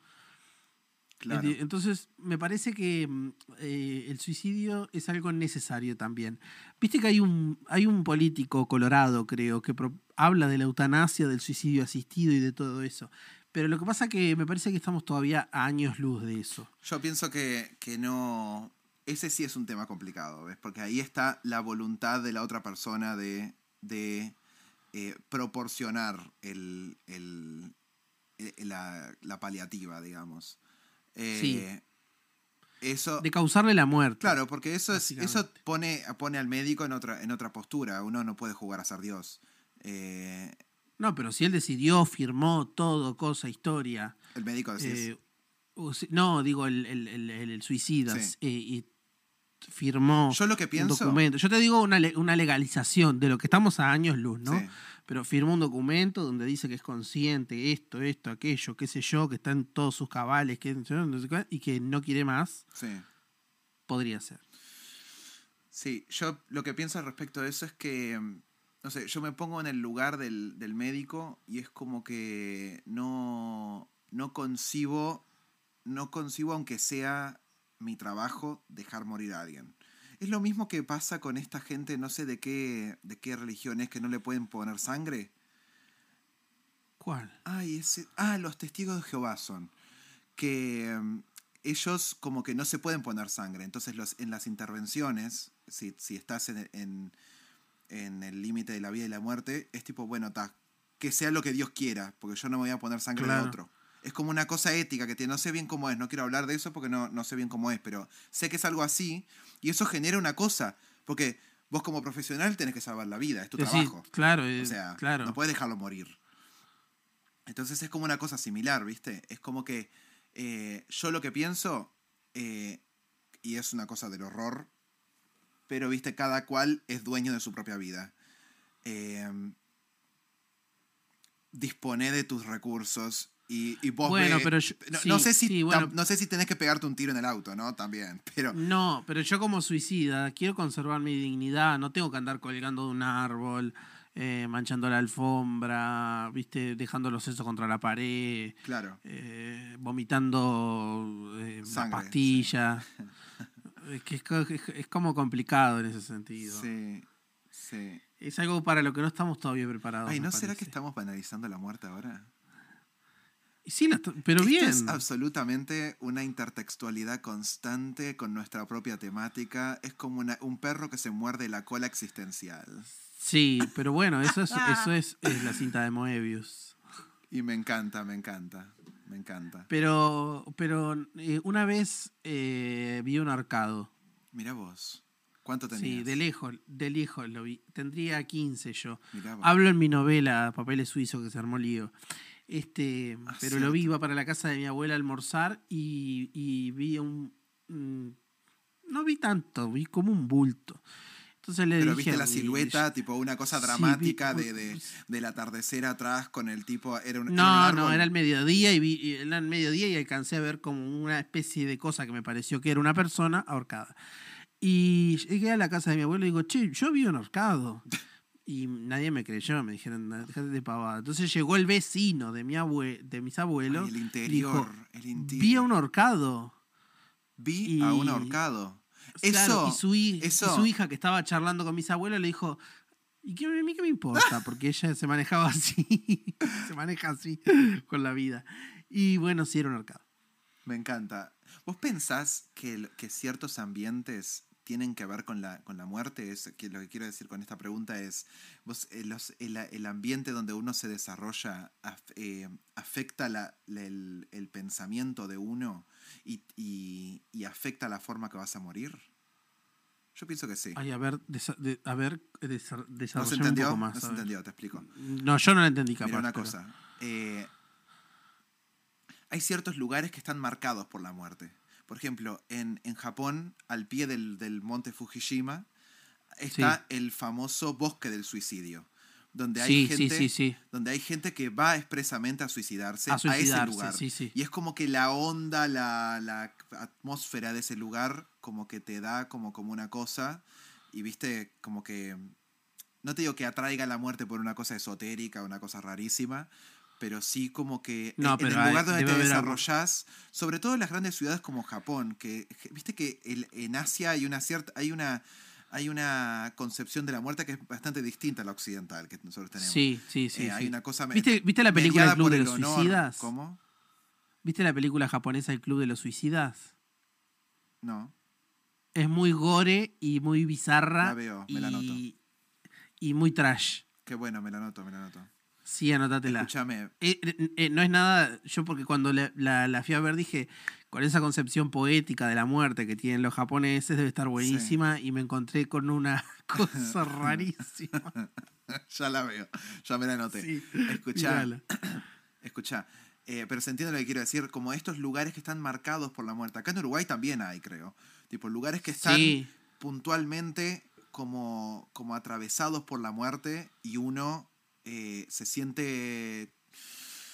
Claro. Enti- Entonces, me parece que mm, eh, el suicidio es algo necesario también. Viste que hay un, hay un político colorado, creo, que pro- habla de la eutanasia, del suicidio asistido y de todo eso. Pero lo que pasa que me parece que estamos todavía a años luz de eso. Yo pienso que, que no. Ese sí es un tema complicado, ¿ves? Porque ahí está la voluntad de la otra persona de, de eh, proporcionar el, el- el- la, la paliativa, digamos. Eh, Sí. Eso. De causarle la muerte. Claro, porque eso, es, eso pone, pone al médico en otra, en otra postura. Uno no puede jugar a ser Dios. Eh, No, pero si él decidió, firmó todo, cosa, historia. el médico decís. eh, no, digo, el, el, el- el- el suicida. Sí. eh, y firmó Yo lo que un documento. Yo te digo una, una legalización de lo que estamos a años luz, ¿no? Sí. Pero firmó un documento donde dice que es consciente, esto, esto, aquello, qué sé yo, que está en todos sus cabales, que, y que no quiere más, Sí. podría ser. Sí, yo lo que pienso al respecto de eso es que, no sé, yo me pongo en el lugar del, del médico y es como que no, no concibo, no concibo aunque sea mi trabajo dejar morir a alguien. Es lo mismo que pasa con esta gente, no sé de qué, de qué religión es, que no le pueden poner sangre. ¿Cuál? Ay, ese, ah, los testigos de Jehová son. Que mm, ellos como que no se pueden poner sangre. Entonces los, en las intervenciones, si, si estás en, en, en el límite de la vida y la muerte, es tipo, bueno, ta, que sea lo que Dios quiera, porque yo no me voy a poner sangre Claro. de otro. Es como una cosa ética que tiene, no sé bien cómo es, no quiero hablar de eso porque no, no sé bien cómo es, pero sé que es algo así y eso genera una cosa, porque vos como profesional tenés que salvar la vida, es tu Es decir, trabajo. claro, O eh, sea, claro. no puedes dejarlo morir. Entonces es como una cosa similar, ¿viste? Es como que eh, yo lo que pienso, eh, y es una cosa del horror, pero, ¿viste? Cada cual es dueño de su propia vida. Eh, dispone de tus recursos y, y vos Bueno, ve- pero yo- no, sí, no sé si sí, bueno. tam- no sé si tenés que pegarte un tiro en el auto, ¿no? También, [laughs] pero No, pero yo como suicida quiero conservar mi dignidad, no tengo que andar colgando de un árbol, eh, manchando la alfombra, viste, dejando los sesos contra la pared, claro. eh, vomitando eh, una Sangre, pastilla. [laughs] Es que es, es- como complicado en ese sentido. Sí, sí. Es algo para lo que no estamos todavía preparados. Ay, ¿no será que estamos banalizando la muerte ahora? Sí, pero Esto bien. es absolutamente una intertextualidad constante con nuestra propia temática. Es como una- un perro que se muerde la cola existencial. Sí, pero bueno, eso es, eso es, es la cinta de Moebius. Y me encanta, me encanta, me encanta. Pero, pero eh, una vez eh, vi un arcado. Mira vos. ¿Cuánto tenías? Sí, de lejos, de lejos lo vi. Tendría 15 yo. Mirá vos. Hablo en mi novela Papeles Suizos que se armó lío. Este, Ah, pero lo vi, cierto. iba para la casa de mi abuela a almorzar y, y vi un, No vi tanto, vi como un bulto. Entonces le Pero dije viste la silueta, tipo una cosa Sí, vi- dramática de, de- del atardecer atrás con el tipo. Era un, era un No, árbol. no, era el mediodía y vi, era el mediodía y alcancé a ver como una especie de cosa que me pareció que era una persona ahorcada. Y llegué a la casa de mi abuelo y digo, che, yo vi un ahorcado. [laughs] Y nadie me creyó, me dijeron, déjate de pavada. Entonces llegó el vecino de, mi abue de mis abuelos. Ay, el interior. dijo, el interior. vi a un ahorcado. Vi a un ahorcado. Claro, Eso. y, su, hi- y eso- su hija que estaba charlando con mis abuelos le dijo, ¿y qué, a mí qué me importa? [laughs] Porque ella se manejaba así, [laughs] se maneja así con la vida. Y bueno, sí era un ahorcado. Me encanta. ¿Vos pensás que, que ciertos ambientes tienen que ver con la, con la muerte? Es, que lo que quiero decir con esta pregunta es, vos, eh, los- el, el ambiente donde uno se desarrolla af- eh, afecta la- la- el, el pensamiento de uno y, y- y afecta la forma que vas a morir? Yo pienso que sí. Ay, a ver, desa- de- a ver desa- ¿No se un poco más. no se entendió, te explico. No, yo no la entendí capaz. Mira una pero- cosa. eh, hay ciertos lugares que están marcados por la muerte. Por ejemplo, en, en Japón, al pie del, del monte Fujishima, está el famoso bosque del suicidio. Donde hay, Sí, gente, sí, donde hay gente que va expresamente a suicidarse A a, ese suicidarse, lugar. sí, sí. Y es como que la onda, la, la atmósfera de ese lugar, como que te da como, como una cosa. Y viste, como que. No te digo que atraiga la muerte por una cosa esotérica, una cosa rarísima, pero sí como que No, en pero el hay- lugar donde te algo. desarrollás, sobre todo en las grandes ciudades como Japón, que viste que el- en Asia hay una cierta, hay una, hay una concepción de la muerte que es bastante distinta a la occidental que nosotros tenemos. Sí, sí, sí. Eh, Hay una cosa ¿Viste, ¿Viste la película El Club de el los honor. Suicidas? ¿Cómo? ¿Viste la película japonesa El Club de los Suicidas? No. Es muy gore y muy bizarra. La veo, me la y, y muy trash. Qué bueno, me la noto, me la noto. Sí, anótatela. Escúchame, Eh, eh, eh, no es nada, yo porque cuando la, la, la fui a ver dije, con esa concepción poética de la muerte que tienen los japoneses debe estar buenísima y me encontré con una [laughs] cosa rarísima. [laughs] ya la veo, ya me la noté. Sí, Escuchá, mirala. [clears throat] escuchá. Eh, pero se entiende lo que quiero decir, como estos lugares que están marcados por la muerte. Acá en Uruguay también hay, creo. Tipo, lugares que están Sí, puntualmente como, como atravesados por la muerte y uno eh, se siente,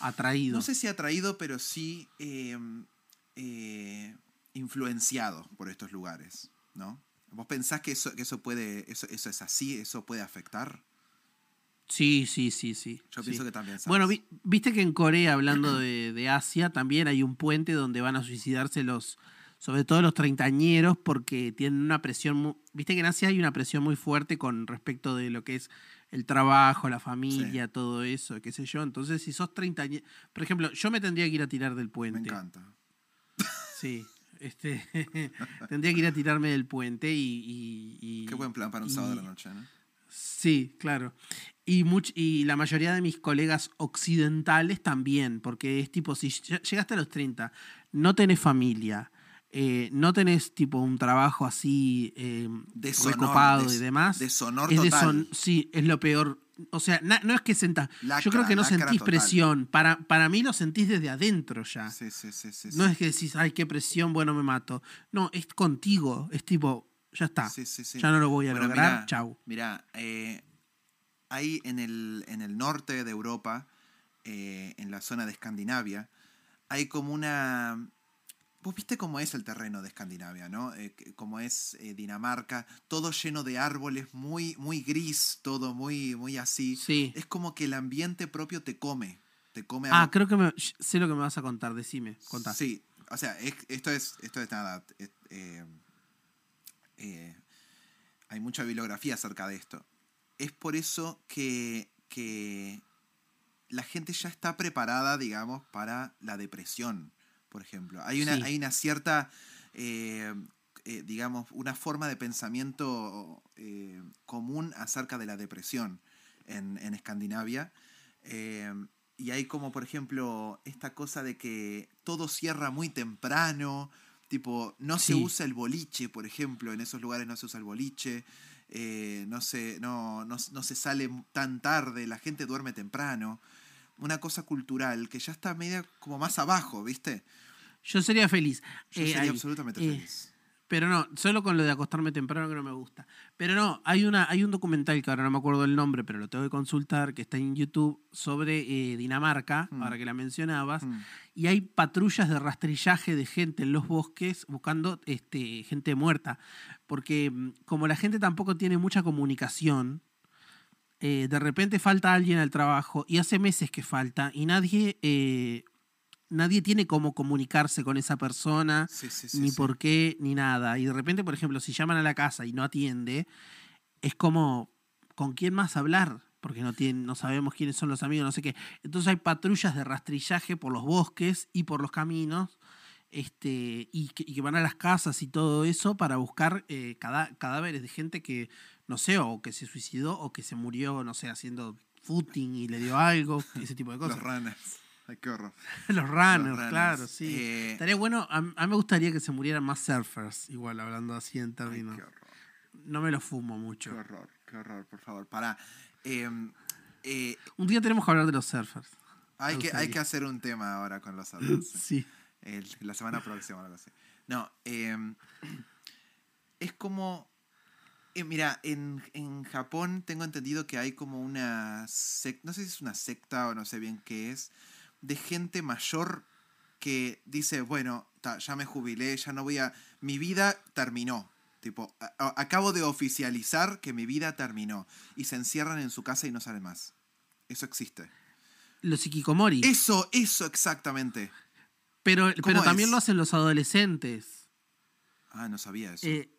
atraído. no sé si atraído, pero sí eh, eh, influenciado por estos lugares, ¿no? ¿Vos pensás que eso, que eso puede, eso, eso es así, eso puede afectar? Sí, sí, sí, sí. Yo sí. pienso que también. ¿sabes? Bueno, vi- viste que en Corea, hablando de, de Asia, también hay un puente donde van a suicidarse los, sobre todo los treintañeros, porque tienen una presión, viste que en Asia hay una presión muy fuerte con respecto de lo que es el trabajo, la familia, todo eso, qué sé yo. Entonces, si sos treintañeros, por ejemplo, yo me tendría que ir a tirar del Me puente. encanta. Sí, este, [laughs] tendría que ir a tirarme del puente y... y- y- Qué buen plan para un y- sábado de la noche, ¿no? Sí, claro. Y, much- y la mayoría de mis colegas occidentales también, porque es tipo, si ll- llegaste a los 30, no tenés familia, eh, no tenés tipo un trabajo así eh, Deshonor, recopado des- y demás. deshonor es total. sí, es lo peor. O sea, na- no es que sentás. Yo creo que no sentís total. presión. Para, para mí lo sentís desde adentro ya. Sí, sí, sí, sí. No sí. es que decís, ay, qué presión, bueno, me mato. No, es contigo. Es tipo, ya está. Sí, sí, sí. Ya no lo voy a Bueno, lograr. mirá, Chau. Mirá, eh, ahí en el, en el norte de Europa, eh, en la zona de Escandinavia, hay como una... Vos viste cómo es el terreno de Escandinavia, ¿no? Eh, cómo es eh, Dinamarca, todo lleno de árboles, muy, muy gris, todo muy, muy así. Sí. Es como que el ambiente propio te come. Te come a Ah, creo que me- sé lo que me vas a contar. Decime, contá. Sí, o sea, es- esto, es, esto es nada. es- eh, eh, hay mucha bibliografía acerca de esto. Es por eso que, que la gente ya está preparada, digamos, para la depresión, por ejemplo. Hay una, Sí. hay una cierta, eh, eh, digamos, una forma de pensamiento eh, común acerca de la depresión en, en Escandinavia. Eh, y hay como, por ejemplo, esta cosa de que todo cierra muy temprano, tipo, no se usa el boliche, por ejemplo, en esos lugares no se usa el boliche, eh, no, se, no, no, no se sale tan tarde, la gente duerme temprano. Una cosa cultural que ya está media como más abajo, ¿viste? Yo sería feliz. Yo Eh, sería ahí. absolutamente Eh, feliz. Pero no, solo con lo de acostarme temprano que no me gusta. Pero no, hay, una, hay un documental que ahora no me acuerdo el nombre, pero lo tengo que consultar, que está en YouTube, sobre eh, Dinamarca, Mm. ahora que la mencionabas. Mm. Y hay patrullas de rastrillaje de gente en los bosques buscando este, gente muerta. Porque mm, como la gente tampoco tiene mucha comunicación, eh, de repente falta alguien al trabajo y hace meses que falta y nadie, eh, nadie tiene cómo comunicarse con esa persona Sí, sí, sí, ni por qué, ni nada. Y de repente, por ejemplo, si llaman a la casa y no atiende, es como, ¿con quién más hablar? Porque no, tienen, no sabemos quiénes son los amigos, no sé qué. Entonces hay patrullas de rastrillaje por los bosques y por los caminos, este, y, que, y que van a las casas y todo eso para buscar eh, cada- cadáveres de gente que, no sé, o que se suicidó o que se murió, no sé, haciendo footing y le dio algo, [laughs] ese tipo de cosas. Los runners. Ay, qué horror. [laughs] Los runners, Los claro, sí. Eh, Estaría bueno, a, mí me gustaría que se murieran más surfers, igual hablando así en ay, términos. qué horror. No me lo fumo mucho. Qué horror, qué horror, por favor. Para. eh, eh, Un día tenemos que hablar de los surfers. hay, que, hay que hacer un tema ahora con los [laughs] adultos. Sí. El- la semana próxima algo así. No, eh, es como. Eh, mira, en, en Japón tengo entendido que hay como una secta, no sé si es una secta o no sé bien qué es, de gente mayor que dice, bueno, ta, ya me jubilé, ya no voy a... Mi vida terminó. Tipo, a- a- acabo de oficializar que mi vida terminó. Y se encierran en su casa y no salen más. Eso existe. Los ikikomori. Eso, eso exactamente. pero pero ¿cómo también es? lo hacen los adolescentes. Ah, no sabía eso. Eh,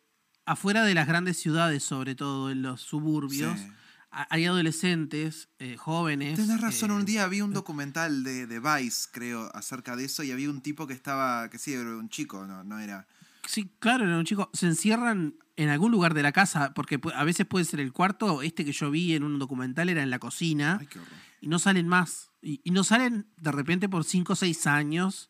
afuera de las grandes ciudades, sobre todo en los suburbios, Sí. hay adolescentes, eh, jóvenes. Tenés razón, eh, un día vi un documental de, de Vice, creo, acerca de eso, y había un tipo que estaba, que sí, era un chico, no, no era... Sí, claro, era un chico. Se encierran en algún lugar de la casa, porque a veces puede ser el cuarto. Este que yo vi en un documental era en la cocina. Ay, qué horror. y no salen más. Y, y no salen de repente por 5 o 6 años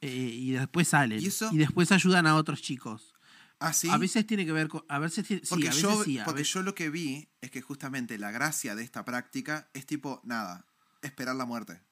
eh, y después salen. ¿Y eso? después ayudan a otros chicos. Ah, sí. A veces tiene que ver con... A veces, tiene- sí, porque veces yo, sí, a porque veces- yo lo que vi es que justamente la gracia de esta práctica es tipo, nada, esperar la muerte.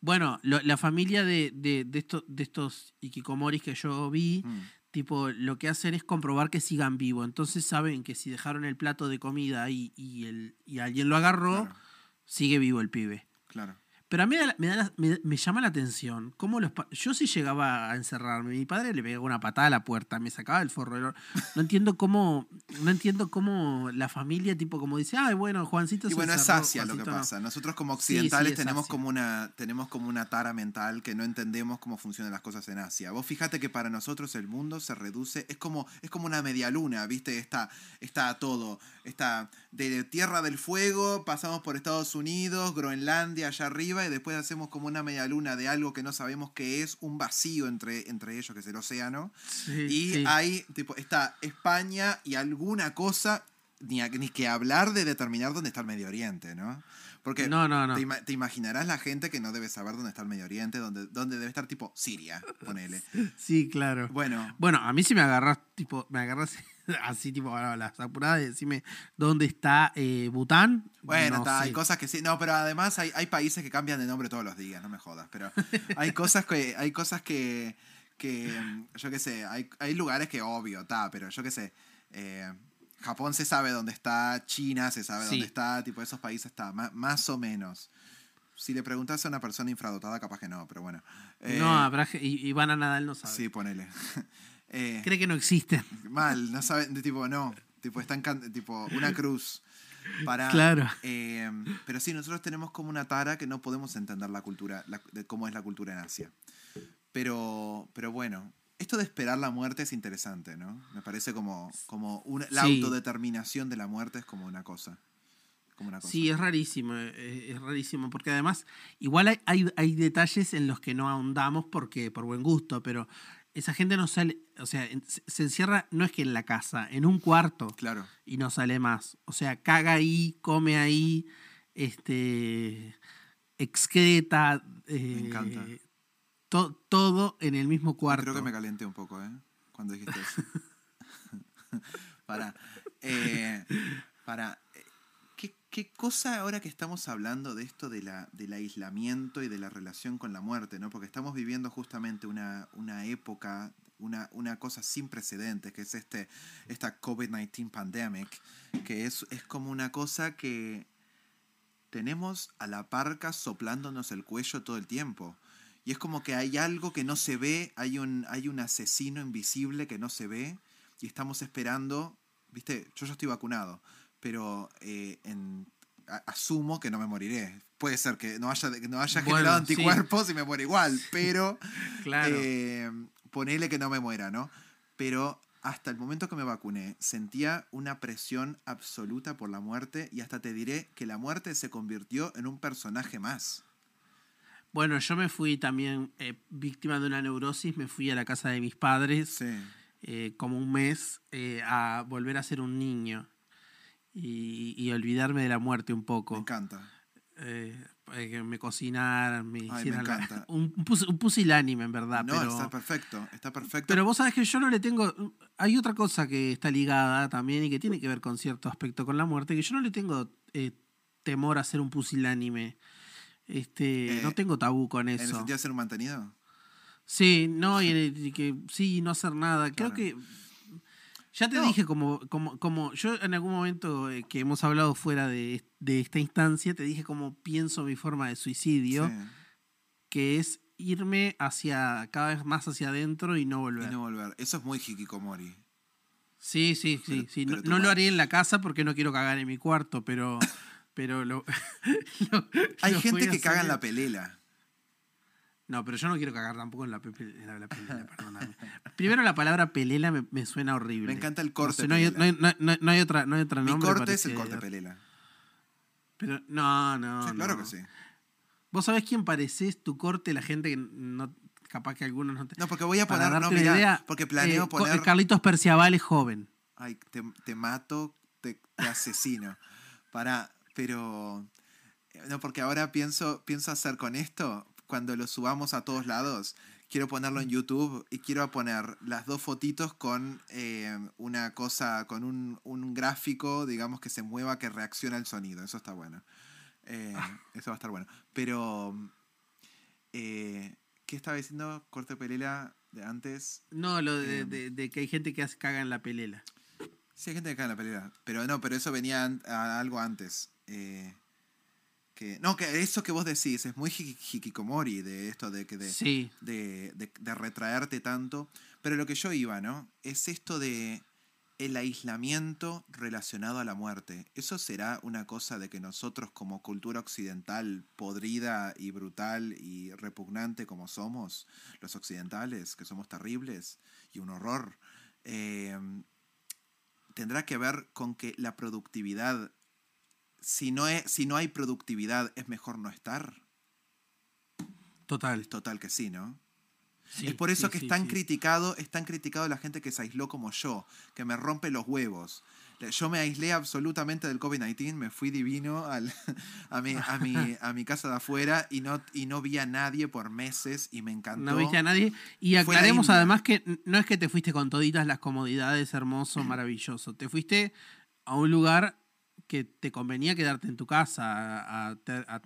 Bueno, lo- la familia de, de, de estos, de estos ikikomoris que yo vi, Mm. tipo, lo que hacen es comprobar que sigan vivos. Entonces saben que si dejaron el plato de comida ahí y, el, y alguien lo agarró, Claro, sigue vivo el pibe. claro. Pero a mí me, da- llama la atención cómo los yo sí llegaba a encerrarme. Mi padre le pegaba una patada a la puerta, me sacaba el forro. No entiendo cómo, no entiendo cómo la familia tipo como dice, ay bueno, Juancito Y se bueno, es Asia lo que Juancito no". pasa. Nosotros como Sí, sí, occidentales es tenemos, Asia. como una, tenemos como una tara mental que no entendemos cómo funcionan las cosas en Asia. Vos fíjate que para nosotros el mundo se reduce, es como, es como una media luna, ¿viste? Está, está todo. Está de Tierra del Fuego, pasamos por Estados Unidos, Groenlandia allá arriba, y después hacemos como una media luna de algo que no sabemos qué es, un vacío entre, entre ellos, que es el océano. Sí, Y sí. hay, tipo, está España y alguna cosa ni, a- ni que hablar de determinar dónde está el Medio Oriente, ¿no? Porque No, no, no. Te, ima- te imaginarás la gente que no debe saber dónde está el Medio Oriente, dónde, dónde debe estar tipo Siria, ponele. [laughs] Sí, claro. Bueno, Bueno, a mí si me agarras, tipo, me agarras [laughs] así, tipo, a las apuradas, decime dónde está eh, Bután. Bueno, no está, hay cosas que sí. No, pero además hay, hay países que cambian de nombre todos los días, no me jodas. Pero hay [laughs] cosas que, hay cosas que, que yo qué sé, hay, hay lugares que obvio, está, pero yo qué sé. eh, Japón se sabe dónde está, China se sabe Sí. dónde está, tipo esos países está, ma- más, o menos. Si le preguntas a una persona infradotada, capaz que no, pero bueno. Eh, no, habrá, y Ivana Nadal no sabe. Sí, ponele. [laughs] Eh, Cree que no existen. Mal, no saben, de tipo, no. Tipo, están tipo, una [laughs] cruz. Para, Claro. eh, pero sí, nosotros tenemos como una tara que no podemos entender la cultura, la- de cómo es la cultura en Asia. Pero, pero bueno, esto de esperar la muerte es interesante, ¿no? Me parece como, como una, la Sí. autodeterminación de la muerte es como una cosa. Como una cosa. Sí, es rarísimo, eh, es rarísimo, porque además igual hay, hay, hay detalles en los que no ahondamos porque por buen gusto, pero esa gente no sale, o sea, se, encierra, no es que en la casa, en un cuarto Claro. y no sale más. O sea, caga ahí, come ahí, este, excreta, eh, encanta. to- todo en el mismo cuarto. Creo que me calenté un poco, ¿eh? Cuando dijiste eso. [laughs] [laughs] para. eh, para. Eh, ¿qué, qué cosa ahora que estamos hablando de esto de la, del aislamiento y de la relación con la muerte, ¿no? Porque estamos viviendo justamente una, una época, una, una cosa sin precedentes, que es este, esta COVID-19 pandemic, que es, es como una cosa que tenemos a la parca soplándonos el cuello todo el tiempo. Y es como que hay algo que no se ve, hay un, hay un asesino invisible que no se ve y estamos esperando, viste, yo ya estoy vacunado, pero eh, en- a- asumo que no me moriré. Puede ser que no haya, que no haya Bueno, generado sí. anticuerpos y me muero igual, pero [laughs] Claro. eh, ponele que no me muera, ¿no? Pero hasta el momento que me vacuné, sentía una presión absoluta por la muerte y hasta te diré que la muerte se convirtió en un personaje más. Bueno, yo me fui también eh, víctima de una neurosis, me fui a la casa de mis padres. Sí. eh, como un mes eh, a volver a ser un niño y, y olvidarme de la muerte un Me poco. encanta. Eh, que me cocinaran, me me hicieran la- encanta. [laughs] un, un pus- un pusilánime, en verdad. no, pero, está perfecto, está perfecto. pero vos sabés que yo no le tengo... Hay otra cosa que está ligada también y que tiene que ver con cierto aspecto con la muerte, que yo no le tengo eh, temor a ser un pusilánime. Este, Eh, no tengo tabú con ¿En el eso. sentido de ser un mantenido? Sí, no, y, en el- y que sí, no hacer nada. Creo que. Ya te No. dije, como, como, como yo en algún momento eh, que hemos hablado fuera de, de esta instancia, te dije cómo pienso mi forma de suicidio, Sí. que es irme hacia cada vez más hacia adentro y no Y volver. no volver. Eso es muy hikikomori. Sí, sí, sí. Pero- sí. pero no lo haría en la casa porque no quiero cagar en mi cuarto, pero. [laughs] pero lo, [laughs] lo- Hay lo gente que caga en la pelela. No, pero yo no quiero cagar tampoco en la, pepe- en la- la pelela, perdóname. Primero la palabra pelela me, me suena horrible. Me encanta el corte sé, no, hay, pelela. no, hay, no hay- no hay- otra, no hay otra Mi nombre. corte es el corte pelela. Pero no, no. Sí, claro que sí. ¿Vos sabés quién pareces tu corte? La gente que no. Capaz que algunos no te. No, porque voy a poner. No, mirá, idea, porque planeo eh, poner. Carlitos Perciabal es joven. Ay, te, te mato, te, te asesino. Para, pero. eh, No, porque ahora pienso, pienso hacer con esto, cuando lo subamos a todos lados, quiero ponerlo en YouTube y quiero poner las dos fotitos con eh, una cosa, con un, un gráfico, digamos, que se mueva, que reacciona al sonido. Eso está bueno. Eh, [laughs] eso va a estar bueno. Pero. Eh, ¿Qué estaba diciendo Corte Pelela de antes? No, lo de, Eh, de- de que hay gente que caga en la pelela. Sí, hay gente que cae en la pelea. Pero no, pero eso venía an- a algo antes. Que, no, que eso que vos decís es muy hiki- hikikomori de esto de que de, Sí. de, de- de retraerte tanto. Pero lo que yo iba, ¿no? Es esto de el aislamiento relacionado a la muerte. ¿Eso será una cosa de que nosotros como cultura occidental podrida y brutal y repugnante como somos, los occidentales, que somos terribles y un horror, eh, tendrá que ver con que la productividad, si no, es, si no hay productividad, es mejor no estar? Total. Total que sí, ¿no? Sí, es por eso sí, que es tan sí. criticado, es tan criticado la gente que se aisló como yo, que me rompe los huevos. Yo me aislé absolutamente del COVID-19, me fui divino al- [laughs] a, mi, a, mi, a mi casa de afuera y no, y no vi a nadie por meses y me encantó. No viste a nadie. Y aclaremos además que no es que te fuiste con toditas las comodidades, hermoso, [clears throat] maravilloso. Te fuiste a un lugar que te convenía quedarte en tu casa a,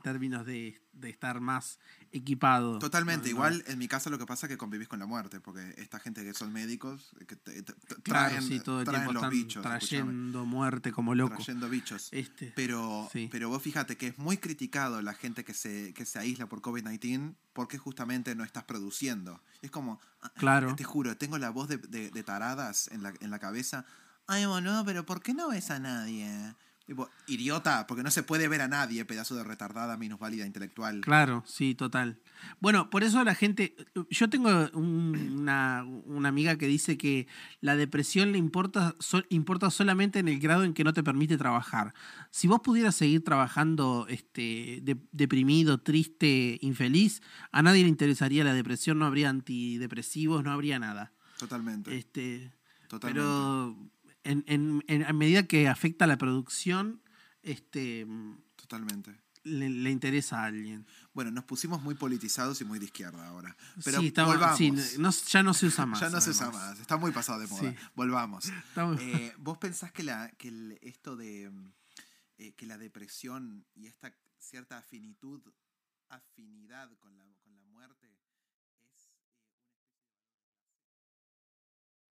términos de, de estar más equipado. Totalmente, No, igual en mi casa lo que pasa es que convivís con la muerte, porque esta gente que son médicos, que te- te- te- Claro, traen, sí, todo el traen tiempo los están bichos, escuchame, trayendo muerte como loco. trayendo bichos. Este, Pero, Sí. pero vos fíjate que es muy criticado la gente que se, que se aísla por COVID-19 porque justamente no estás produciendo. Es como, ah, Claro. te juro, tengo la voz de, de- de taradas en la, en la cabeza. Ay, boludo, pero ¿por qué no ves a nadie? Tipo, idiota, porque no se puede ver a nadie, pedazo de retardada minusválida intelectual. Claro, sí, total. Bueno, por eso la gente. Yo tengo un- una, una amiga que dice que la depresión le importa, importa solamente en el grado en que no te permite trabajar. Si vos pudieras seguir trabajando este, de- deprimido, triste, infeliz, a nadie le interesaría la depresión, no habría antidepresivos, no habría nada. Totalmente. Este, totalmente. pero en, en- en- a medida que afecta la producción, este, Totalmente. le, le interesa a alguien. Bueno, nos pusimos muy politizados y muy de izquierda ahora. Pero sí, estamos- volvamos. sí, no- ya no se usa [laughs] más. ya no se usa más, está muy pasado de moda. Sí. Volvamos. Eh, ¿Vos pensás que, la, que el- esto de eh, que la depresión y esta cierta afinitud, afinidad con la,